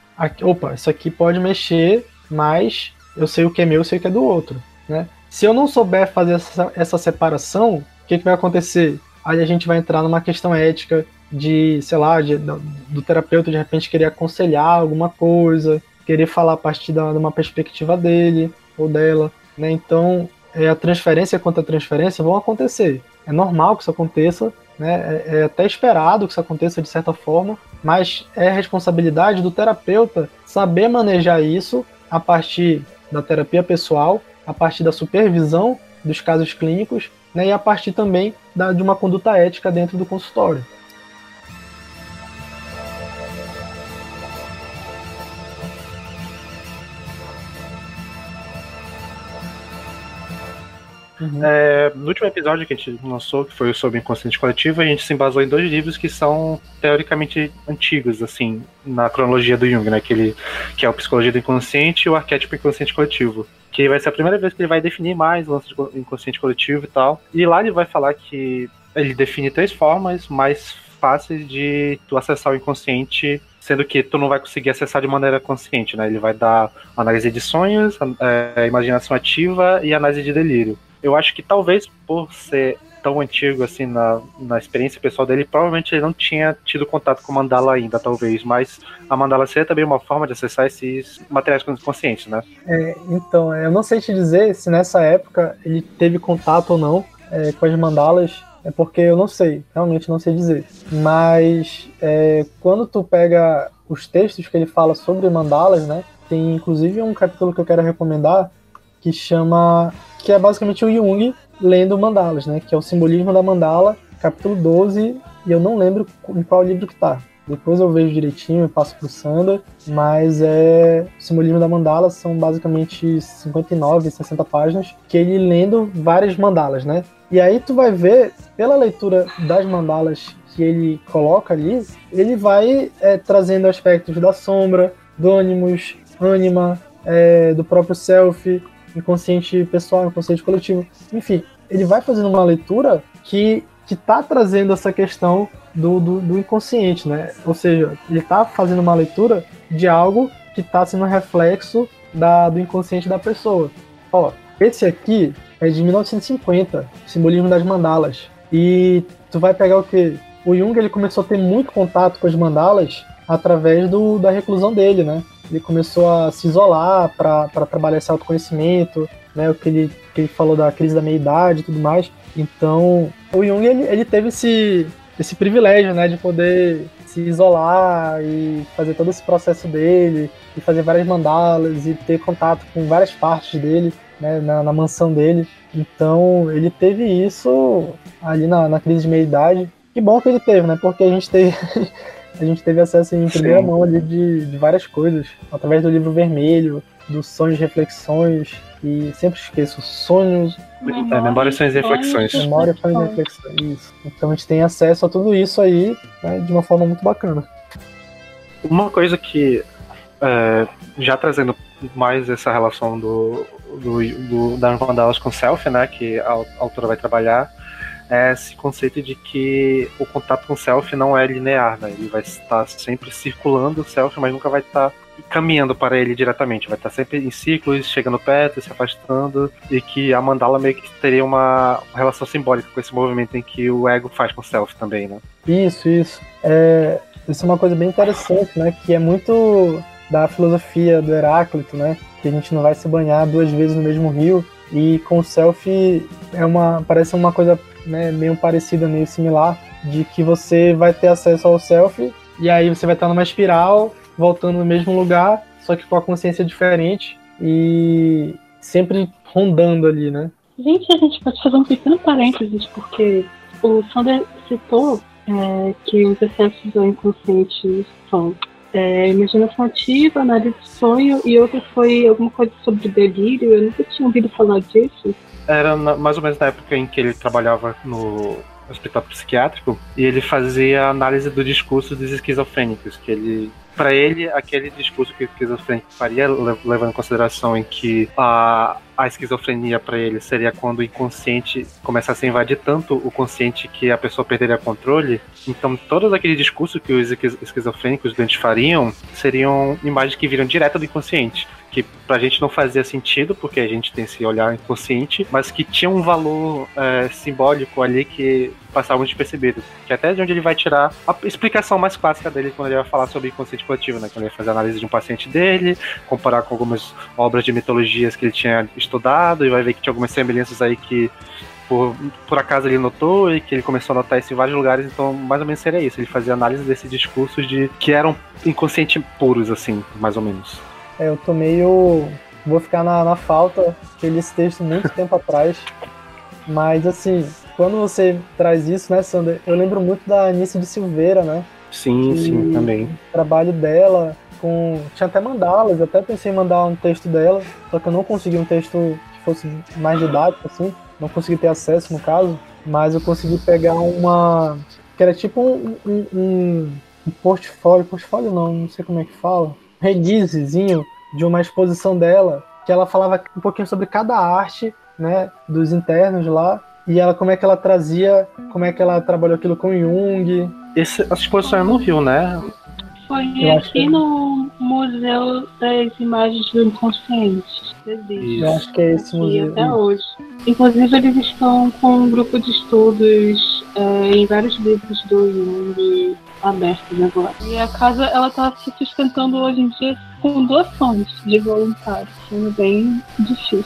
opa, isso aqui pode mexer, mas eu sei o que é meu, eu sei o que é do outro, né? Se eu não souber fazer essa, essa separação, o que, que vai acontecer? Aí a gente vai entrar numa questão ética de, sei lá, de, do, do terapeuta de repente querer aconselhar alguma coisa, querer falar a partir de uma perspectiva dele ou dela, né? Então, é, a transferência contra a transferência vão acontecer. É normal que isso aconteça, né? É, é até esperado que isso aconteça de certa forma, mas é responsabilidade do terapeuta saber manejar isso a partir da terapia pessoal, a partir da supervisão dos casos clínicos, né? E a partir também da, de uma conduta ética dentro do consultório. Uhum. É, no último episódio que a gente lançou, que foi sobre inconsciente coletivo, a gente se embasou em dois livros que são teoricamente antigos, assim, na cronologia do Jung, né? Que, ele, que é o Psicologia do Inconsciente e o Arquétipo Inconsciente Coletivo. Que vai ser a primeira vez que ele vai definir mais o lance de inconsciente coletivo e tal. E lá ele vai falar que ele define três formas mais fáceis de tu acessar o inconsciente sendo que tu não vai conseguir acessar de maneira consciente, né? Ele vai dar análise de sonhos, é, imaginação ativa e análise de delírio eu acho que talvez por ser tão antigo assim na, na experiência pessoal dele, provavelmente ele não tinha tido contato com mandala ainda, talvez, mas a mandala seria também uma forma de acessar esses materiais conscientes, né? É, então, eu não sei te dizer se nessa época ele teve contato ou não é, com as mandalas, é porque eu não sei, realmente não sei dizer. Mas é, quando tu pega os textos que ele fala sobre mandalas, né? Tem inclusive um capítulo que eu quero recomendar que chama que é basicamente o Jung lendo mandalas, né? Que é o simbolismo da mandala, capítulo 12, e eu não lembro em qual livro que tá. Depois eu vejo direitinho e passo pro Sanda, mas é o simbolismo da mandala são basicamente 59, 60 páginas, que ele lendo várias mandalas, né? E aí tu vai ver, pela leitura das mandalas que ele coloca ali, ele vai é, trazendo aspectos da sombra, do ânimos, ânima, é, do próprio self, inconsciente pessoal, inconsciente coletivo. Enfim, ele vai fazendo uma leitura que que está trazendo essa questão do, do, do, inconsciente, né? Ou seja, ele está fazendo uma leitura de algo que está sendo reflexo da, do inconsciente da pessoa. Ó, esse aqui é de 1950, simbolismo das mandalas. E tu vai pegar o que? O Jung ele começou a ter muito contato com as mandalas através do, da reclusão dele, né? Ele começou a se isolar para trabalhar esse autoconhecimento, né? O que ele, que ele falou da crise da meia-idade e tudo mais. Então, o Jung ele, ele teve esse, esse privilégio, né, de poder se isolar e fazer todo esse processo dele, e fazer várias mandalas e ter contato com várias partes dele, né, na, na mansão dele. Então, ele teve isso ali na, na crise de meia-idade. Que bom que ele teve, né, porque a gente teve. a gente teve acesso em primeira Sim. mão ali de, de várias coisas, através do livro vermelho, dos sonhos e reflexões, e sempre esqueço, sonhos. Memória, é, memórias, sonhos e reflexões. Memória, sonhos e reflexões. Isso. Então a gente tem acesso a tudo isso aí né, de uma forma muito bacana. Uma coisa que, é, já trazendo mais essa relação do, do, do das mandalas com self, né, que a, a autora vai trabalhar, é esse conceito de que o contato com o self não é linear, né? Ele vai estar sempre circulando o self, mas nunca vai estar caminhando para ele diretamente, vai estar sempre em ciclos, chegando perto, se afastando, e que a mandala meio que teria uma relação simbólica com esse movimento em que o ego faz com o self também, né? Isso, isso. É, isso é uma coisa bem interessante, né? Que é muito da filosofia do Heráclito, né? Que a gente não vai se banhar duas vezes no mesmo rio. E com o self é uma parece uma coisa né, meio parecida, meio similar, de que você vai ter acesso ao self e aí você vai estar numa espiral voltando no mesmo lugar, só que com a consciência diferente e sempre rondando ali, né? Gente, a gente pode fazer um pequeno parênteses, porque o Sander citou é, que os excessos do inconsciente são é, imaginação ativa, análise de sonho, e outra foi alguma coisa sobre delírio. Eu nunca tinha ouvido falar disso. Era na, mais ou menos na época em que ele trabalhava no hospital psiquiátrico e ele fazia análise do discurso dos esquizofrênicos, que ele para ele, aquele discurso que o esquizofrênico faria, levando em consideração em que a, a esquizofrenia para ele seria quando o inconsciente começasse a invadir tanto o consciente que a pessoa perderia controle. Então, todos aqueles discursos que os esquizofrênicos doentes fariam seriam imagens que viram direto do inconsciente que pra gente não fazia sentido, porque a gente tem esse olhar inconsciente, mas que tinha um valor é, simbólico ali que passava despercebido. Que até de onde ele vai tirar a explicação mais clássica dele quando ele vai falar sobre inconsciente coletivo, né? Quando ele vai fazer análise de um paciente dele, comparar com algumas obras de mitologias que ele tinha estudado, e vai ver que tinha algumas semelhanças aí que por, por acaso ele notou e que ele começou a notar isso em vários lugares, então mais ou menos seria isso. Ele fazia análise desses discursos de que eram inconsciente puros, assim, mais ou menos. É, eu tô meio. Vou ficar na, na falta, que eu li esse texto muito tempo atrás. Mas, assim, quando você traz isso, né, Sander? Eu lembro muito da Anice de Silveira, né? Sim, sim, também. O trabalho dela com. Tinha até mandalas, até pensei em mandar um texto dela, só que eu não consegui um texto que fosse mais didático, assim. Não consegui ter acesso, no caso. Mas eu consegui pegar uma. que era tipo um, um, um, um portfólio. Portfólio não, não sei como é que fala releasezinho de uma exposição dela, que ela falava um pouquinho sobre cada arte, né, dos internos lá, e ela como é que ela trazia, como é que ela trabalhou aquilo com Jung. Essa exposição é no Rio, né? Foi aqui no Museu das Imagens do Inconsciente. Eu acho que é esse museu. até hoje. Inclusive, eles estão com um grupo de estudos é, em vários livros do Jung abertos agora. E a casa ela está se sustentando hoje em dia com doações de voluntários, sendo bem difícil.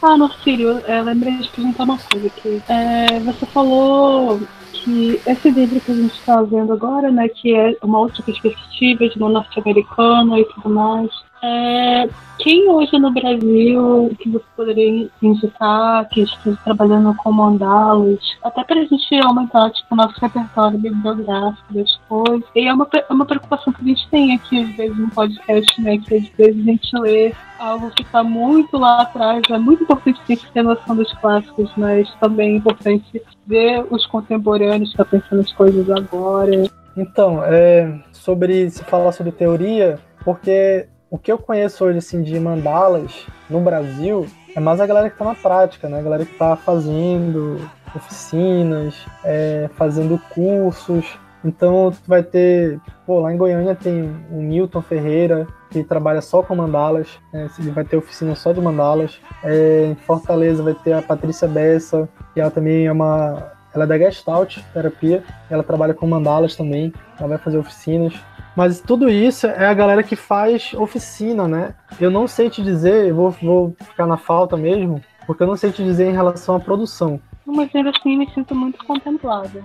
Ah, Norcílio, é, lembrei de perguntar uma coisa aqui. É, você falou que esse livro que a gente está vendo agora, né, que é uma outra perspectiva de uma norte-americana e tudo mais, É, quem hoje no Brasil que você poderia indicar que esteja trabalhando com mandalas, até para a gente aumentar tipo, o nosso repertório bibliográfico das coisas. E é uma, é uma preocupação que a gente tem aqui, às vezes, no podcast, né? Que às vezes a gente lê algo que está muito lá atrás. É muito importante a gente ter noção dos clássicos, mas também é importante ver os contemporâneos que estão tá pensando as coisas agora. Então, é, sobre se falar sobre teoria, porque o que eu conheço hoje assim, de mandalas no Brasil é mais a galera que está na prática, né? A galera que está fazendo oficinas, é, fazendo cursos. Então tu vai ter, pô, lá em Goiânia tem o Newton Ferreira, que trabalha só com mandalas, né? ele vai ter oficina só de mandalas. É, em Fortaleza vai ter a Patrícia Bessa, que ela também é uma. Ela é da Gestalt terapia, ela trabalha com mandalas também, ela vai fazer oficinas. Mas tudo isso é a galera que faz oficina, né? Eu não sei te dizer, vou, vou ficar na falta mesmo, porque eu não sei te dizer em relação à produção. Mas ainda assim me sinto muito contemplada.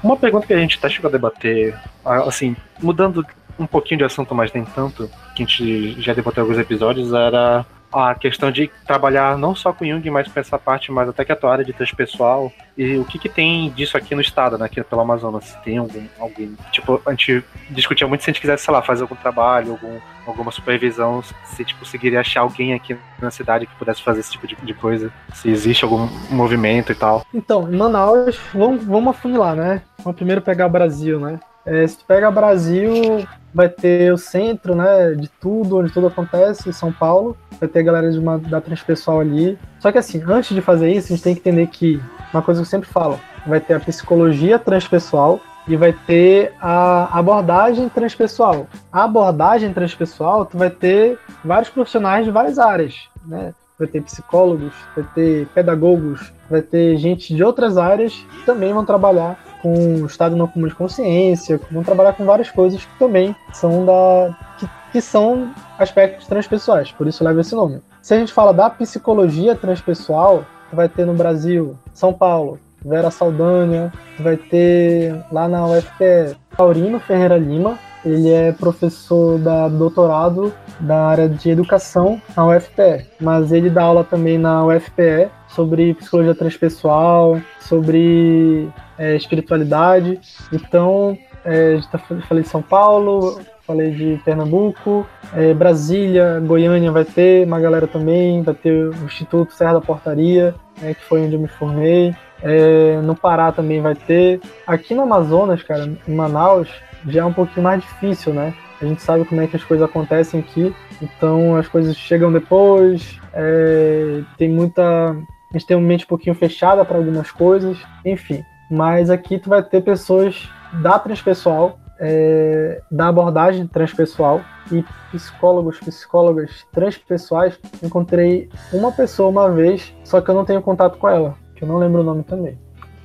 Uma pergunta que a gente até chegou a debater, assim, mudando um pouquinho de assunto, mas nem tanto, que a gente já debateu alguns episódios, era a questão de trabalhar não só com Jung, mas com essa parte mais até que a tua área de transpessoal. E o que, que tem disso aqui no estado, né? Aqui pelo Amazonas? Tem algum, alguém. Tipo, a gente discutia muito se a gente quisesse, sei lá, fazer algum trabalho, algum, alguma supervisão, se tipo, conseguiria achar alguém aqui na cidade que pudesse fazer esse tipo de, de coisa. Se existe algum movimento e tal. Então, em Manaus, vamos, vamos afunilar, né? Vamos primeiro pegar o Brasil, né? É, se tu pega Brasil, vai ter o centro, né, de tudo, onde tudo acontece, São Paulo. Vai ter a galera de uma, da transpessoal ali. Só que assim, antes de fazer isso, a gente tem que entender que, uma coisa que eu sempre falo, vai ter a psicologia transpessoal e vai ter a abordagem transpessoal. A abordagem transpessoal, tu vai ter vários profissionais de várias áreas, né? Vai ter psicólogos, vai ter pedagogos, vai ter gente de outras áreas que também vão trabalhar com o estado não comum de consciência, vão trabalhar com várias coisas que também são da que, que são aspectos transpessoais, por isso leva esse nome. Se a gente fala da psicologia transpessoal, vai ter no Brasil, São Paulo, Vera Saldanha, vai ter lá na UFPE, Taurino Ferreira Lima, ele é professor da doutorado da área de educação na UFPE, mas ele dá aula também na UFPE sobre psicologia transpessoal, sobre é, espiritualidade. Então, é, tá, falei de São Paulo, falei de Pernambuco, é, Brasília, Goiânia vai ter uma galera também, vai ter o Instituto Serra da Portaria, né, que foi onde eu me formei. É, no Pará também vai ter. Aqui no Amazonas, cara, em Manaus, já é um pouquinho mais difícil, né? A gente sabe como é que as coisas acontecem aqui, então as coisas chegam depois, é, tem muita. A gente tem uma mente um pouquinho fechada para algumas coisas, enfim. Mas aqui tu vai ter pessoas da transpessoal, é, da abordagem transpessoal e psicólogos, psicólogas transpessoais. Encontrei uma pessoa uma vez, só que eu não tenho contato com ela, que eu não lembro o nome também.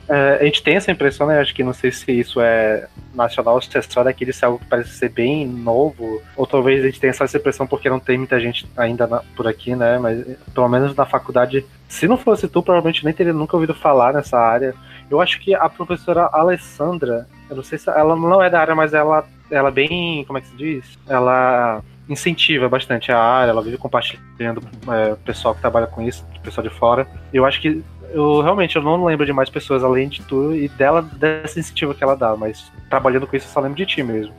É, a gente tem essa impressão, né? Acho que não sei se isso é nacional ou se é só daqui de algo que parece ser bem novo. Ou talvez a gente tenha só essa impressão porque não tem muita gente ainda na, por aqui, né? Mas pelo menos na faculdade, se não fosse tu, provavelmente nem teria nunca ouvido falar nessa área. Eu acho que a professora Alessandra, eu não sei se ela não é da área, mas ela, ela bem, como é que se diz? Ela incentiva bastante a área, ela vive compartilhando é, o pessoal que trabalha com isso, o pessoal de fora. Eu acho que eu realmente eu não lembro de mais pessoas além de tu e dela dessa iniciativa que ela dá, mas trabalhando com isso eu só lembro de ti mesmo.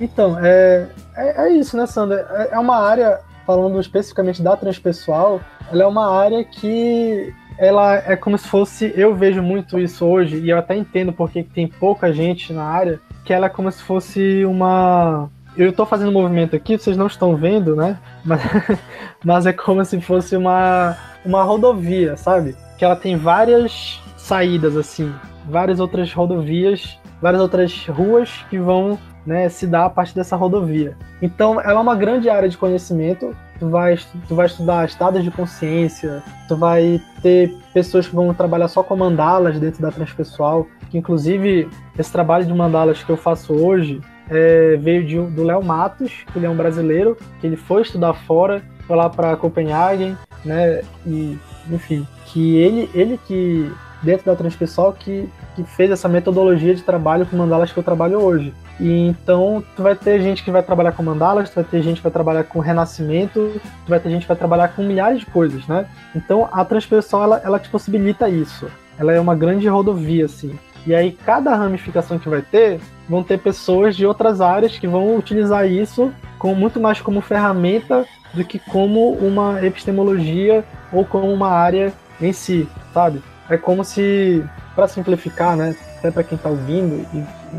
Então, é, é, é isso, né, Sandra? É, é uma área, falando especificamente da transpessoal, ela é uma área que ela é como se fosse, eu vejo muito isso hoje, e eu até entendo porque tem pouca gente na área, que ela é como se fosse uma. Eu estou fazendo movimento aqui, vocês não estão vendo, né? Mas, mas é como se fosse uma, uma rodovia, sabe? que ela tem várias saídas, assim, várias outras rodovias, várias outras ruas que vão né, se dar a partir dessa rodovia. Então, ela é uma grande área de conhecimento. Tu vai, tu vai estudar estados de consciência, tu vai ter pessoas que vão trabalhar só com mandalas dentro da transpessoal, que inclusive esse trabalho de mandalas que eu faço hoje é, veio de, do Léo Matos, que ele é um brasileiro, que ele foi estudar fora, foi lá para Copenhague, né, e enfim, que ele, ele que dentro da transpessoal que, que fez essa metodologia de trabalho com mandalas que eu trabalho hoje. E então tu vai ter gente que vai trabalhar com mandalas, tu vai ter gente que vai trabalhar com renascimento, tu vai ter gente que vai trabalhar com milhares de coisas, né? Então a transpessoal ela, ela te possibilita isso. Ela é uma grande rodovia assim. E aí cada ramificação que vai ter, vão ter pessoas de outras áreas que vão utilizar isso com muito mais como ferramenta do que como uma epistemologia ou como uma área em si, sabe? É como se, para simplificar, né, até para quem está ouvindo,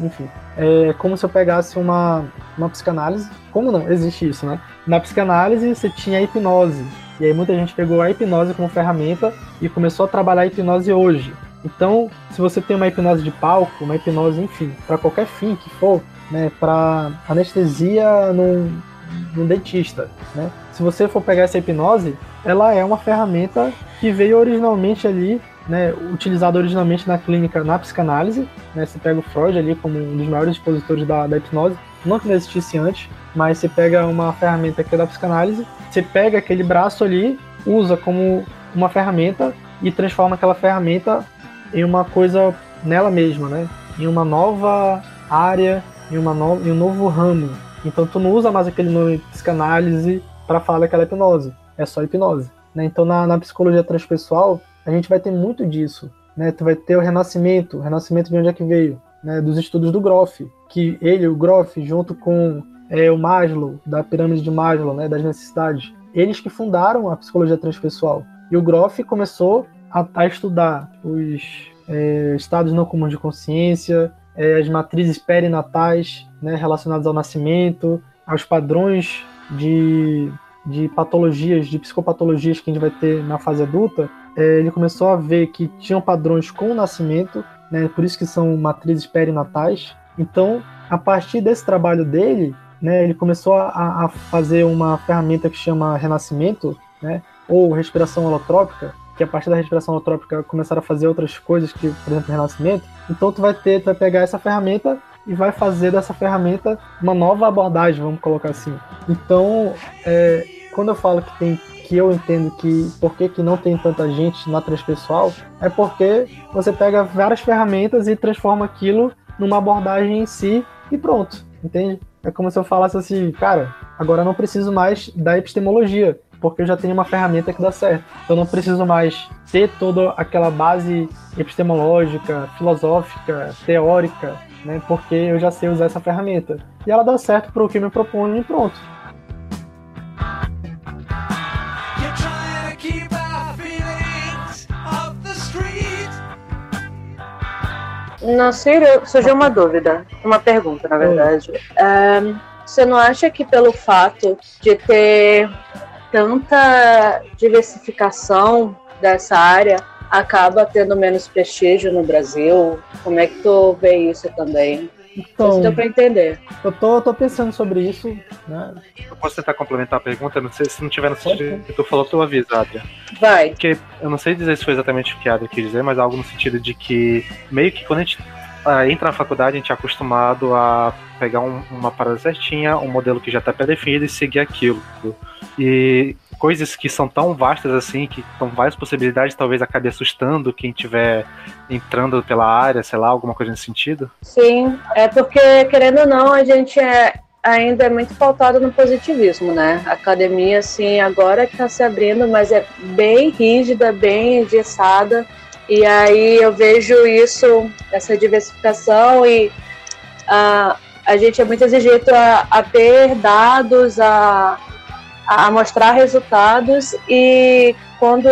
enfim, é como se eu pegasse uma, uma psicanálise. Como não? Existe isso, né? Na psicanálise você tinha a hipnose. E aí muita gente pegou a hipnose como ferramenta e começou a trabalhar a hipnose hoje. Então, se você tem uma hipnose de palco, uma hipnose, enfim, para qualquer fim que for, né, para anestesia num, num dentista, né? Se você for pegar essa hipnose, ela é uma ferramenta que veio originalmente ali né, utilizado originalmente na clínica, na psicanálise. Né, você pega o Freud ali como um dos maiores expositores da, da hipnose, não que não existisse antes, mas você pega uma ferramenta que é da psicanálise, você pega aquele braço ali, usa como uma ferramenta e transforma aquela ferramenta em uma coisa nela mesma, né? Em uma nova área, em, uma no... em um novo ramo. Então tu não usa mais aquele nome psicanálise para falar daquela hipnose, é só hipnose. Né? Então na, na psicologia transpessoal a gente vai ter muito disso. Né? Tu vai ter o renascimento, o renascimento de onde é que veio, né? dos estudos do Groff, que ele, o Groff, junto com é, o Maslow, da pirâmide de Maslow, né? das necessidades, eles que fundaram a psicologia transpessoal. E o Groff começou a, a estudar os é, estados não comuns de consciência, é, as matrizes perinatais né, relacionadas ao nascimento, aos padrões de, de patologias, de psicopatologias que a gente vai ter na fase adulta, é, ele começou a ver que tinham padrões com o nascimento, né, por isso que são matrizes perinatais. Então, a partir desse trabalho dele, né, ele começou a, a, fazer uma ferramenta que chama renascimento, né, ou respiração holotrópica, que a partir da respiração holotrópica começaram a fazer outras coisas, que, por exemplo, renascimento. Então, tu vai ter, tu vai pegar essa ferramenta e vai fazer dessa ferramenta uma nova abordagem, vamos colocar assim. Então, é, quando eu falo que tem que eu entendo que por que, que não tem tanta gente na transpessoal é porque você pega várias ferramentas e transforma aquilo numa abordagem em si e pronto, entende? É como se eu falasse assim, cara, agora eu não preciso mais da epistemologia, porque eu já tenho uma ferramenta que dá certo. Eu não preciso mais ter toda aquela base epistemológica, filosófica, teórica, né? Porque eu já sei usar essa ferramenta. E ela dá certo para o que me proponho e pronto. Nasir, surgiu uma dúvida, uma pergunta, na verdade. Um, você não acha que pelo fato de ter tanta diversificação dessa área, acaba tendo menos prestígio no Brasil? Como é que tu vê isso também? Então, deu para entender. Eu tô, tô pensando sobre isso. Né? Eu posso tentar complementar a pergunta? Não sei se não tiver no sentido que tu falou, tu avisa, Adria. Vai. Porque eu não sei dizer se foi exatamente o que a Adria quis dizer, mas algo no sentido de que meio que quando a gente ah, entra na faculdade, a gente é acostumado a pegar um, uma parada certinha, um modelo que já está pré-definido e seguir aquilo. E coisas que são tão vastas assim, que com várias possibilidades, talvez acabe assustando quem estiver entrando pela área, sei lá, alguma coisa nesse sentido? Sim, é porque, querendo ou não, a gente é, ainda é muito pautado no positivismo, né? A academia, assim, agora está se abrindo, mas é bem rígida, bem engessada. E aí eu vejo isso, essa diversificação e uh, a gente é muito exigido a, a ter dados, a, a mostrar resultados e quando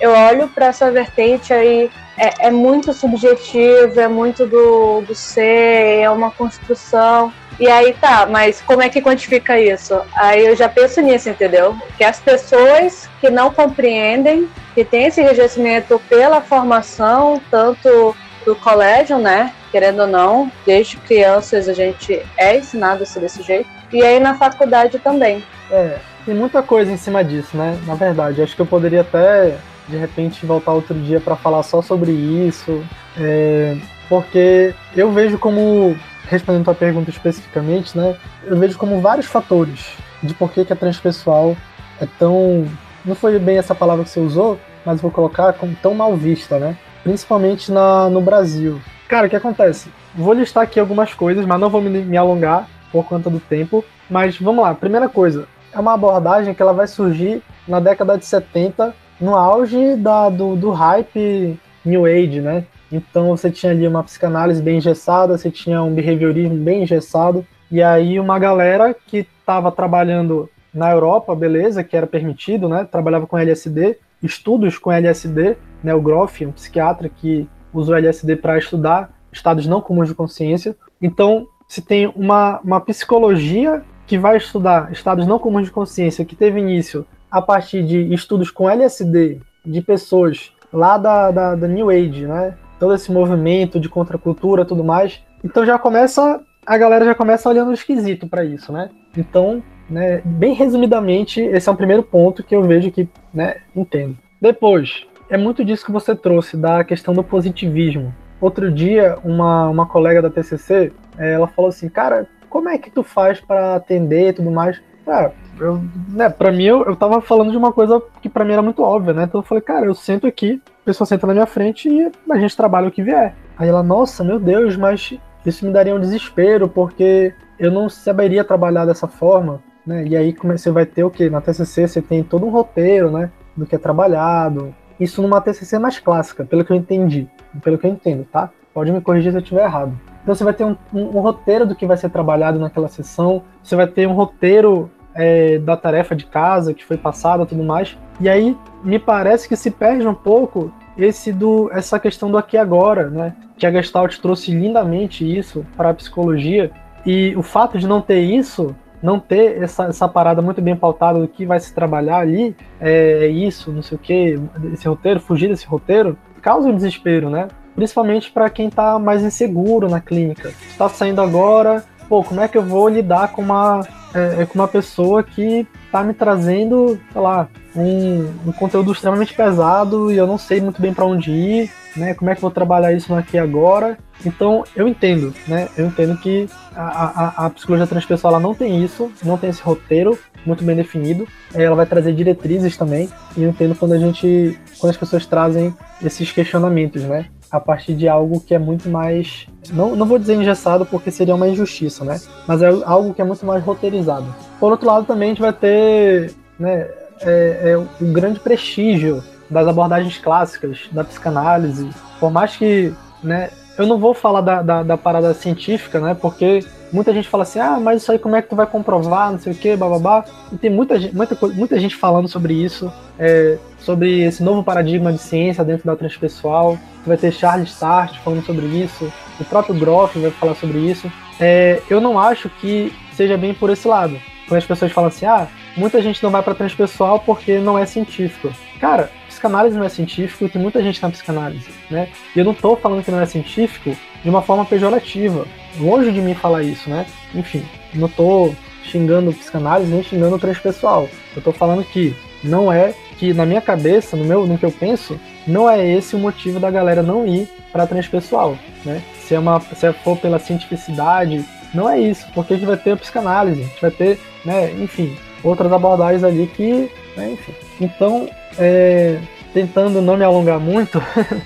eu olho para essa vertente aí é, é, muito subjetivo, é muito do, do ser, é uma construção. E aí tá, mas como é que quantifica isso? Aí eu já penso nisso, entendeu? Que as pessoas que não compreendem, que têm esse regimento pela formação, tanto do colégio, né? Querendo ou não, desde crianças a gente é ensinado a ser desse jeito. E aí na faculdade também. É, tem muita coisa em cima disso, né? Na verdade, acho que eu poderia até de repente voltar outro dia para falar só sobre isso, é, porque eu vejo como respondendo a pergunta especificamente, né? Eu vejo como vários fatores de por que, que a transpessoal é tão. Não foi bem essa palavra que você usou, mas vou colocar como tão mal vista, né? principalmente na, no Brasil. Cara, o que acontece? Vou listar aqui algumas coisas, mas não vou me, me alongar por conta do tempo. Mas vamos lá, primeira coisa, é uma abordagem que ela vai surgir na década de 70, no auge da, do, do hype New Age, né? Então você tinha ali uma psicanálise bem engessada, você tinha um behaviorismo bem engessado, e aí uma galera que estava trabalhando na Europa, beleza, que era permitido, né? Trabalhava com LSD, estudos com LSD, né? O Groff, um psiquiatra que usou LSD para estudar estados não comuns de consciência. Então, se tem uma, uma psicologia que vai estudar estados não comuns de consciência, que teve início a partir de estudos com LSD de pessoas lá da, da, da New Age, né? Todo esse movimento de contracultura tudo mais. Então já começa, a galera já começa olhando esquisito para isso, né? Então, né, bem resumidamente, esse é um primeiro ponto que eu vejo que, né, entendo. Depois, é muito disso que você trouxe, da questão do positivismo. Outro dia, uma, uma colega da TCC, eh, ela falou assim, cara, como é que tu faz para atender e tudo mais? Ah, eu, né, pra mim, eu, eu tava falando de uma coisa que para mim era muito óbvia, né? Então eu falei, cara, eu sento aqui, a pessoa senta na minha frente e a gente trabalha o que vier. Aí ela, nossa, meu Deus, mas isso me daria um desespero, porque eu não saberia trabalhar dessa forma, né? E aí você vai ter o quê? Na TCC você tem todo um roteiro, né? Do que é trabalhado. Isso numa TCC mais clássica, pelo que eu entendi, pelo que eu entendo, tá? Pode me corrigir se eu estiver errado. Então você vai ter um, um, um, roteiro do que vai ser trabalhado naquela sessão, você vai ter um roteiro é, da tarefa de casa que foi passada tudo mais. E aí me parece que se perde um pouco esse do essa questão do aqui agora, né? Que a Gestalt trouxe lindamente isso para a psicologia. E o fato de não ter isso, não ter essa, essa parada muito bem pautada do que vai se trabalhar ali, é, é isso, não sei o que, esse roteiro, fugir desse roteiro, causa um desespero, né? Principalmente para quem está mais inseguro na clínica. Está saindo agora, pô, como é que eu vou lidar com uma, é, é com uma pessoa que está me trazendo, sei lá, um, um, conteúdo extremamente pesado e eu não sei muito bem para onde ir, né? Como é que eu vou trabalhar isso aqui agora? Então eu entendo, né? Eu entendo que a, a, a psicologia transpessoal ela não tem isso, não tem esse roteiro muito bem definido. Ela vai trazer diretrizes também. E eu entendo quando a gente, quando as pessoas trazem esses questionamentos, né? a partir de algo que é muito mais. Não, não vou dizer engessado porque seria uma injustiça, né? Mas é algo que é muito mais roteirizado. Por outro lado, também a gente vai ter né, é, é o grande prestígio das abordagens clássicas da psicanálise. Por mais que. Né, eu não vou falar da, da, da parada científica, né? Porque muita gente fala assim, ah, mas isso aí como é que tu vai comprovar, não sei o que, bababá. E tem muita, muita, muita gente falando sobre isso, é, sobre esse novo paradigma de ciência dentro da transpessoal. Vai ter Charles Start falando sobre isso, o próprio Groff vai falar sobre isso. É, eu não acho que seja bem por esse lado. Quando as pessoas falam assim, ah, muita gente não vai para transpessoal porque não é científico. Cara, psicanálise não é científico e tem muita gente na psicanálise, né? E eu não tô falando que não é científico de uma forma pejorativa. Longe de mim falar isso, né? Enfim, não tô xingando psicanálise nem xingando transpessoal. Eu tô falando que não é que na minha cabeça, no meu, no que eu penso, não é esse o motivo da galera não ir para transpessoal, né? Se é uma, se for pela cientificidade, não é isso, porque a gente vai ter a psicanálise, a gente vai ter, né, enfim, outras abordagens ali que, né, enfim. Então, é, tentando não me alongar muito,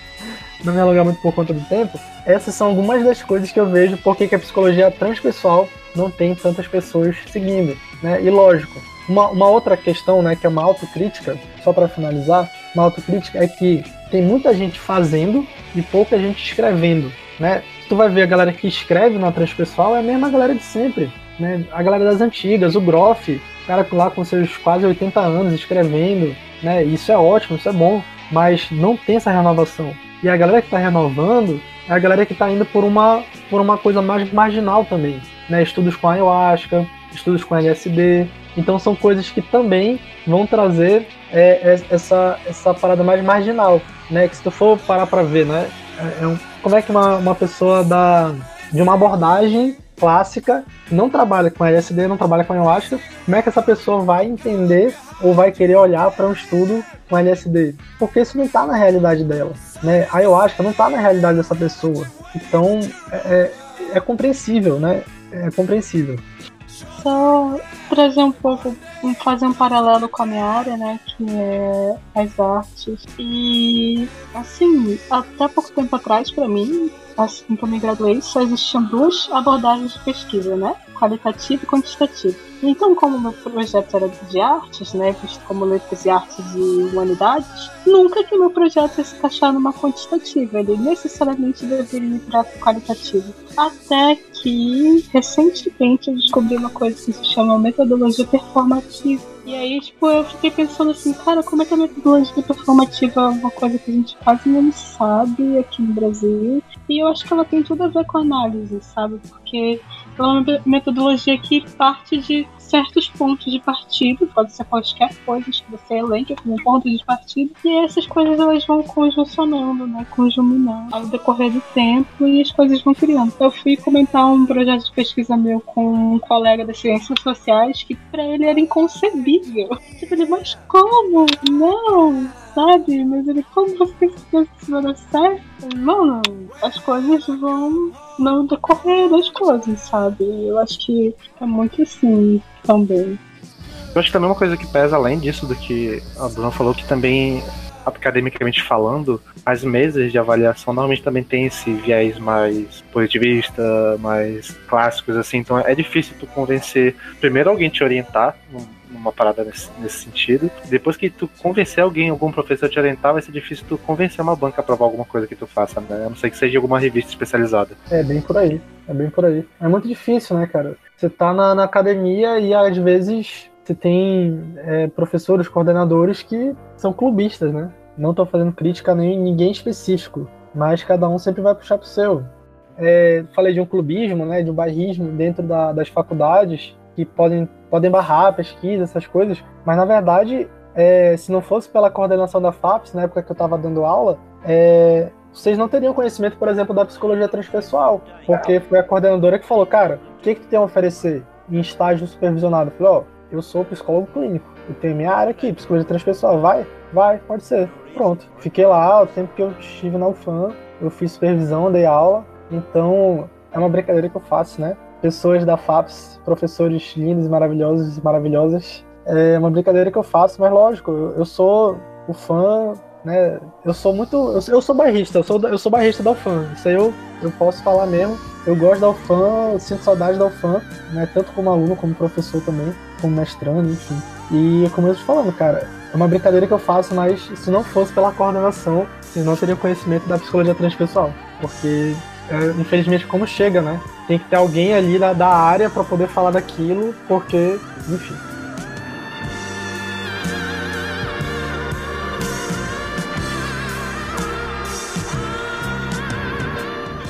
não me alongar muito por conta do tempo, essas são algumas das coisas que eu vejo porque que a psicologia transpessoal não tem tantas pessoas seguindo, né? E lógico, uma, uma outra questão, né, que é uma autocrítica, só para finalizar, uma autocrítica é que tem muita gente fazendo e pouca gente escrevendo, né? Tu vai ver a galera que escreve na transpessoal é a mesma galera de sempre, né? A galera das antigas, o Groff, cara lá com seus quase 80 anos escrevendo, né? Isso é ótimo, isso é bom, mas não tem essa renovação. E a galera que está renovando é a galera que está indo por uma, por uma coisa mais marginal também, né? Estudos com ayahuasca, estudos com LSD. Então são coisas que também vão trazer é, é, essa, essa parada mais marginal, né? Que se tu for parar para ver, né? É, é um, como é que uma, uma pessoa da, de uma abordagem clássica, não trabalha com LSD, não trabalha com ayahuasca, como é que essa pessoa vai entender ou vai querer olhar para um estudo com LSD? Porque isso não está na realidade dela, né? A ayahuasca não está na realidade dessa pessoa. Então, é, é, é compreensível, né? É compreensível. Só trazer um pouco, fazer um paralelo com a minha área, né, que é as artes. E, assim, até pouco tempo atrás, para mim, assim que eu me graduei, só existiam duas abordagens de pesquisa, né? Qualitativa e quantitativa. Então, como meu projeto era de artes, né, visto como letras e artes e humanidades, nunca que meu projeto ia se encaixar numa quantitativa, ele necessariamente deveria ir para qualitativa. Até que, recentemente, eu descobri uma coisa que se chama metodologia performativa. E aí, tipo, eu fiquei pensando assim, cara, como é que a metodologia performativa é uma coisa que a gente quase não sabe aqui no Brasil? E eu acho que ela tem tudo a ver com análise, sabe? Porque é uma metodologia que parte de certos pontos de partida, pode ser qualquer coisa que você elenque como ponto de partida, e essas coisas elas vão conjuncionando, né, conjuminando ao decorrer do tempo e as coisas vão criando. Eu fui comentar um projeto de pesquisa meu com um colega das ciências sociais que para ele era inconcebível. Tipo, ele, mas como? Não! sabe? Mas ele, como você que isso dar certo? Mano, as coisas vão não decorrer das coisas, sabe? Eu acho que é muito assim também. Eu acho que também uma coisa que pesa além disso do que a Bruna falou, que também academicamente falando, as mesas de avaliação normalmente também tem esse viés mais positivista, mais clássicos, assim, então é difícil tu convencer primeiro alguém te orientar numa parada nesse, nesse, sentido. Depois que tu convencer alguém, algum professor te orientar, vai ser difícil tu convencer uma banca a provar alguma coisa que tu faça, né? A não ser que seja alguma revista especializada. É bem por aí. É bem por aí. É muito difícil, né, cara? Você tá na, na academia e às vezes você tem é, professores, coordenadores que são clubistas, né? Não estou fazendo crítica nem ninguém específico, mas cada um sempre vai puxar pro seu. É, falei de um clubismo, né, de um bairrismo dentro da, das faculdades que podem, podem barrar a pesquisa, essas coisas, mas na verdade, é, se não fosse pela coordenação da FAPS, na época que eu estava dando aula, é, vocês não teriam conhecimento, por exemplo, da psicologia transpessoal, porque foi a coordenadora que falou, cara, o que, que tu tem a oferecer em estágio supervisionado? Eu falei, ó, oh, eu sou psicólogo clínico, eu tenho minha área aqui, psicologia transpessoal, vai? Vai, pode ser. Pronto. Fiquei lá, o tempo que eu estive na UFAM, eu fiz supervisão, dei aula, então é uma brincadeira que eu faço, né? Pessoas da FAPS, professores lindos, maravilhosos e maravilhosas, é uma brincadeira que eu faço, mas lógico, eu, eu sou o fã né? Eu sou muito. Eu, eu sou bairrista, eu sou, eu sou bairrista da UFAM. Isso aí eu, eu posso falar mesmo. Eu gosto da UFAM, sinto saudade da UFAM, né? Tanto como aluno, como professor também, como mestrando, enfim. E como eu estou falando, cara, é uma brincadeira que eu faço, mas se não fosse pela coordenação, eu não teria conhecimento da psicologia transpessoal. Porque, é, infelizmente, como chega, né? Tem que ter alguém ali da, da área para poder falar daquilo, porque, enfim.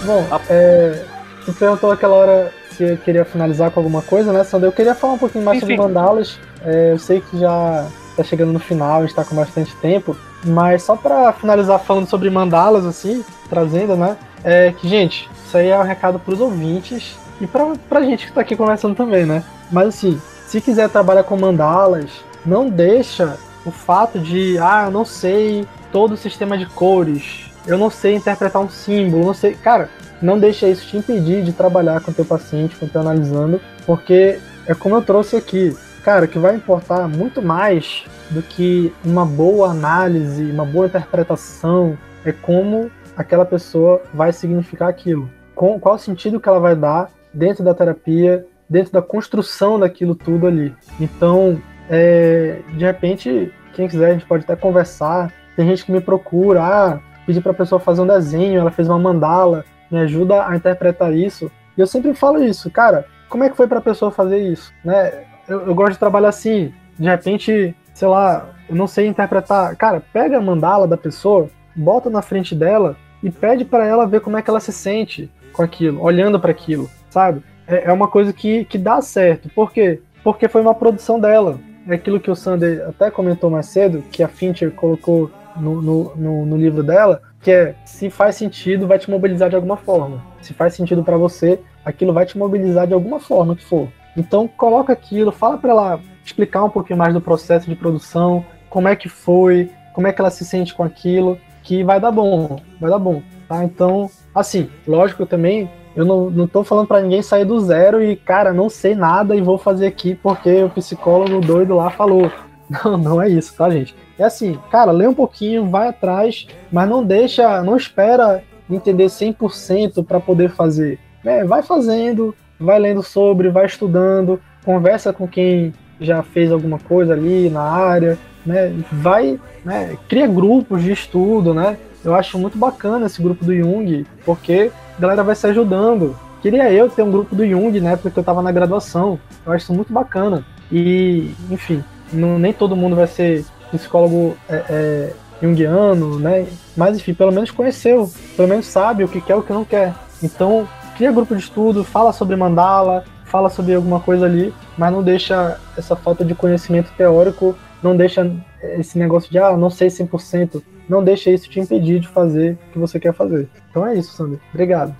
Bom, é, tu perguntou aquela hora se eu queria finalizar com alguma coisa, né, Sandra? Eu queria falar um pouquinho mais Enfim. sobre mandalas. É, eu sei que já está chegando no final, está com bastante tempo, mas só para finalizar falando sobre mandalas, assim, trazendo, né? É que, gente, isso aí é um recado para os ouvintes e para a gente que está aqui conversando também, né? Mas assim, se quiser trabalhar com mandalas, não deixa o fato de, ah, eu não sei todo o sistema de cores, eu não sei interpretar um símbolo, não sei. Cara, não deixa isso te impedir de trabalhar com teu paciente, com teu analisando, porque é como eu trouxe aqui. Cara, que vai importar muito mais do que uma boa análise, uma boa interpretação, é como aquela pessoa vai significar aquilo. Com, qual sentido que ela vai dar dentro da terapia, dentro da construção daquilo tudo ali. Então, é, de repente, quem quiser, a gente pode até conversar. Tem gente que me procura, ah, pedi para a pessoa fazer um desenho, ela fez uma mandala, me ajuda a interpretar isso. E eu sempre falo isso, cara, como é que foi para a pessoa fazer isso? Né? Eu, eu, gosto de trabalhar assim, de repente, sei lá, eu não sei interpretar. Cara, pega a mandala da pessoa, bota na frente dela e pede para ela ver como é que ela se sente com aquilo, olhando para aquilo, sabe? É, é uma coisa que, que dá certo. Por quê? Porque foi uma produção dela. É aquilo que o Sander até comentou mais cedo, que a Fincher colocou no, no, no, no livro dela, que é se faz sentido, vai te mobilizar de alguma forma. Se faz sentido para você, aquilo vai te mobilizar de alguma forma que for. Então coloca aquilo, fala para ela explicar um pouquinho mais do processo de produção, como é que foi, como é que ela se sente com aquilo, que vai dar bom, vai dar bom, tá? Então, assim, lógico também Eu não, não tô falando para ninguém sair do zero e, cara, não sei nada e vou fazer aqui porque o psicólogo doido lá falou. Não, não é isso, tá, gente? É assim, cara, lê um pouquinho, vai atrás, mas não deixa, não espera entender 100% para poder fazer. É, vai fazendo, vai lendo sobre, vai estudando, conversa com quem já fez alguma coisa ali na área, né? Vai, né? Cria grupos de estudo, né? Eu acho muito bacana esse grupo do Jung, porque a galera vai se ajudando. Queria eu ter um grupo do Jung, né? Porque eu estava na graduação. Eu acho isso muito bacana. E, enfim, não, nem todo mundo vai ser psicólogo é, é, junguiano, né? Mas, enfim, pelo menos conheceu, pelo menos sabe o que quer e o que não quer. Então, cria grupo de estudo, fala sobre mandala, fala sobre alguma coisa ali, mas não deixa essa falta de conhecimento teórico, não deixa esse negócio de, ah, não sei 100%, não deixa isso te impedir de fazer o que você quer fazer. Então é isso, Sander. Obrigado.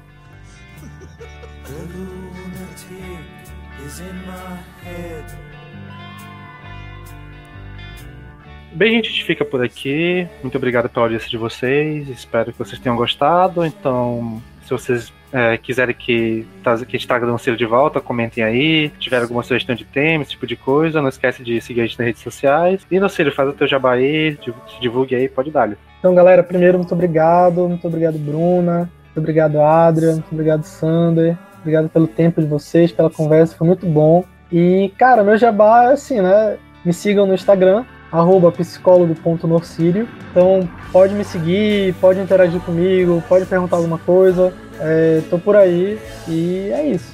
Bem, gente, a gente fica por aqui. Muito obrigado pela audiência de vocês. Espero que vocês tenham gostado. Então, se vocês é, quiserem que, que a gente traga um selo de volta, comentem aí. Se tiver alguma sugestão de tema, esse tipo de coisa, não esquece de seguir a gente nas redes sociais. E Cílio, faz o teu jabá aí, se divulgue aí, pode dar. -lhe. Então, galera, primeiro, muito obrigado. Muito obrigado, Bruna. Muito obrigado, Adrian. Muito obrigado, Sander. Obrigado pelo tempo de vocês, pela conversa, foi muito bom. E, cara, meu jabá é assim, né? Me sigam no Instagram, arroba psicólogo.norcírio. Então pode me seguir, pode interagir comigo, pode perguntar alguma coisa. É, tô por aí e é isso.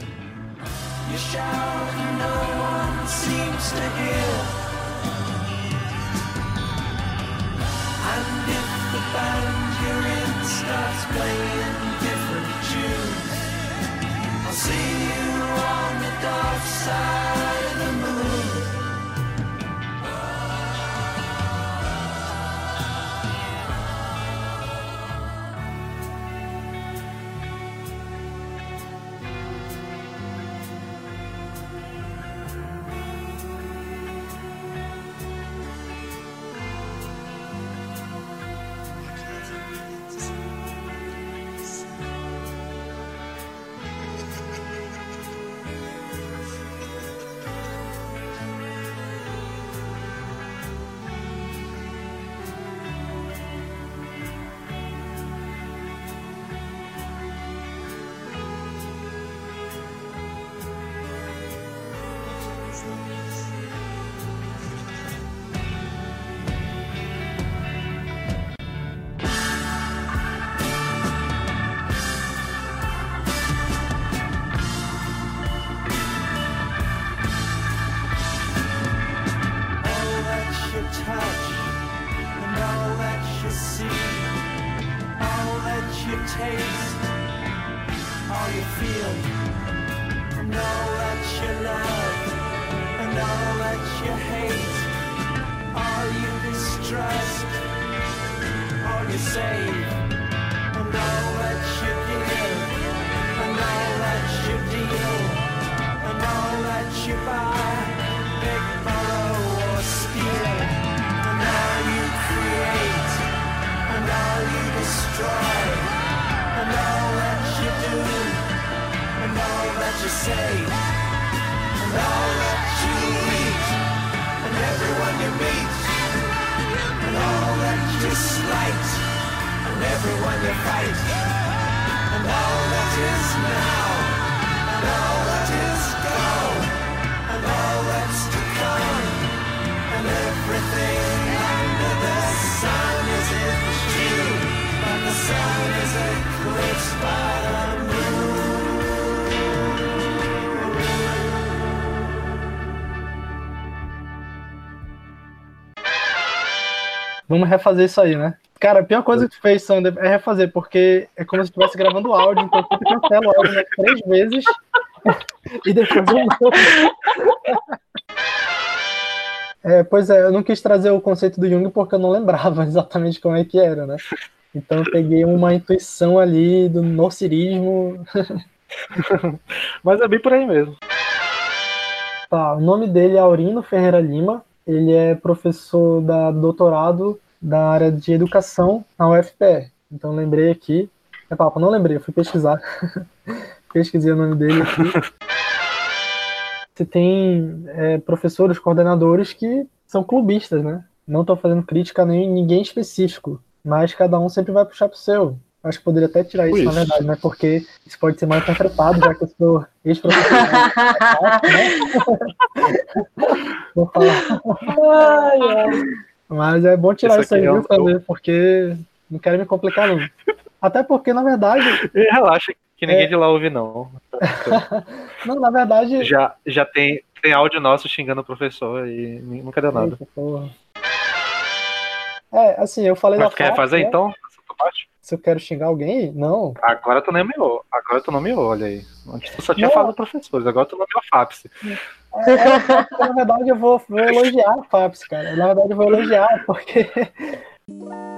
Vamos refazer isso aí, né? Cara, a pior coisa que tu fez, Sander, é refazer, porque é como se estivesse gravando áudio, então tu cancela o áudio né, três vezes e depois um É, pois é, eu não quis trazer o conceito do Jung porque eu não lembrava exatamente como é que era, né? Então eu peguei uma intuição ali do nocirismo. Mas é bem por aí mesmo. Tá, o nome dele é Aurino Ferreira Lima, ele é professor da doutorado da área de educação na UFPR. Então lembrei aqui. É papo, não lembrei, eu fui pesquisar. pesquisei o nome dele aqui. Você tem é, professores, coordenadores que são clubistas, né? Não estou fazendo crítica nem ninguém específico, mas cada um sempre vai puxar pro seu. Acho que poderia até tirar isso, Isso. na verdade, né? Porque isso pode ser mal interpretado, já que eu sou ex-professor. né? Vou falar. Ai, ai. Mas é bom tirar Isso isso aí, é viu, um- Fabio? Porque não quero me complicar, não. Até porque, na verdade, E relaxa que ninguém É. de lá ouve, não. não, na verdade. Já, já tem, tem áudio nosso xingando o professor e nunca deu nada. Eita, porra. É, assim, eu falei Mas da quer FAP, fazer né? então? Parte? Se eu quero xingar alguém, não. Agora tu nomeou. Agora tu nomeou, olha aí. Antes tu só tinha Não. falado professores, agora tu nomeou FAPS. É, é, na verdade, eu vou, vou elogiar a FAPS, cara. Na verdade, eu vou elogiar, porque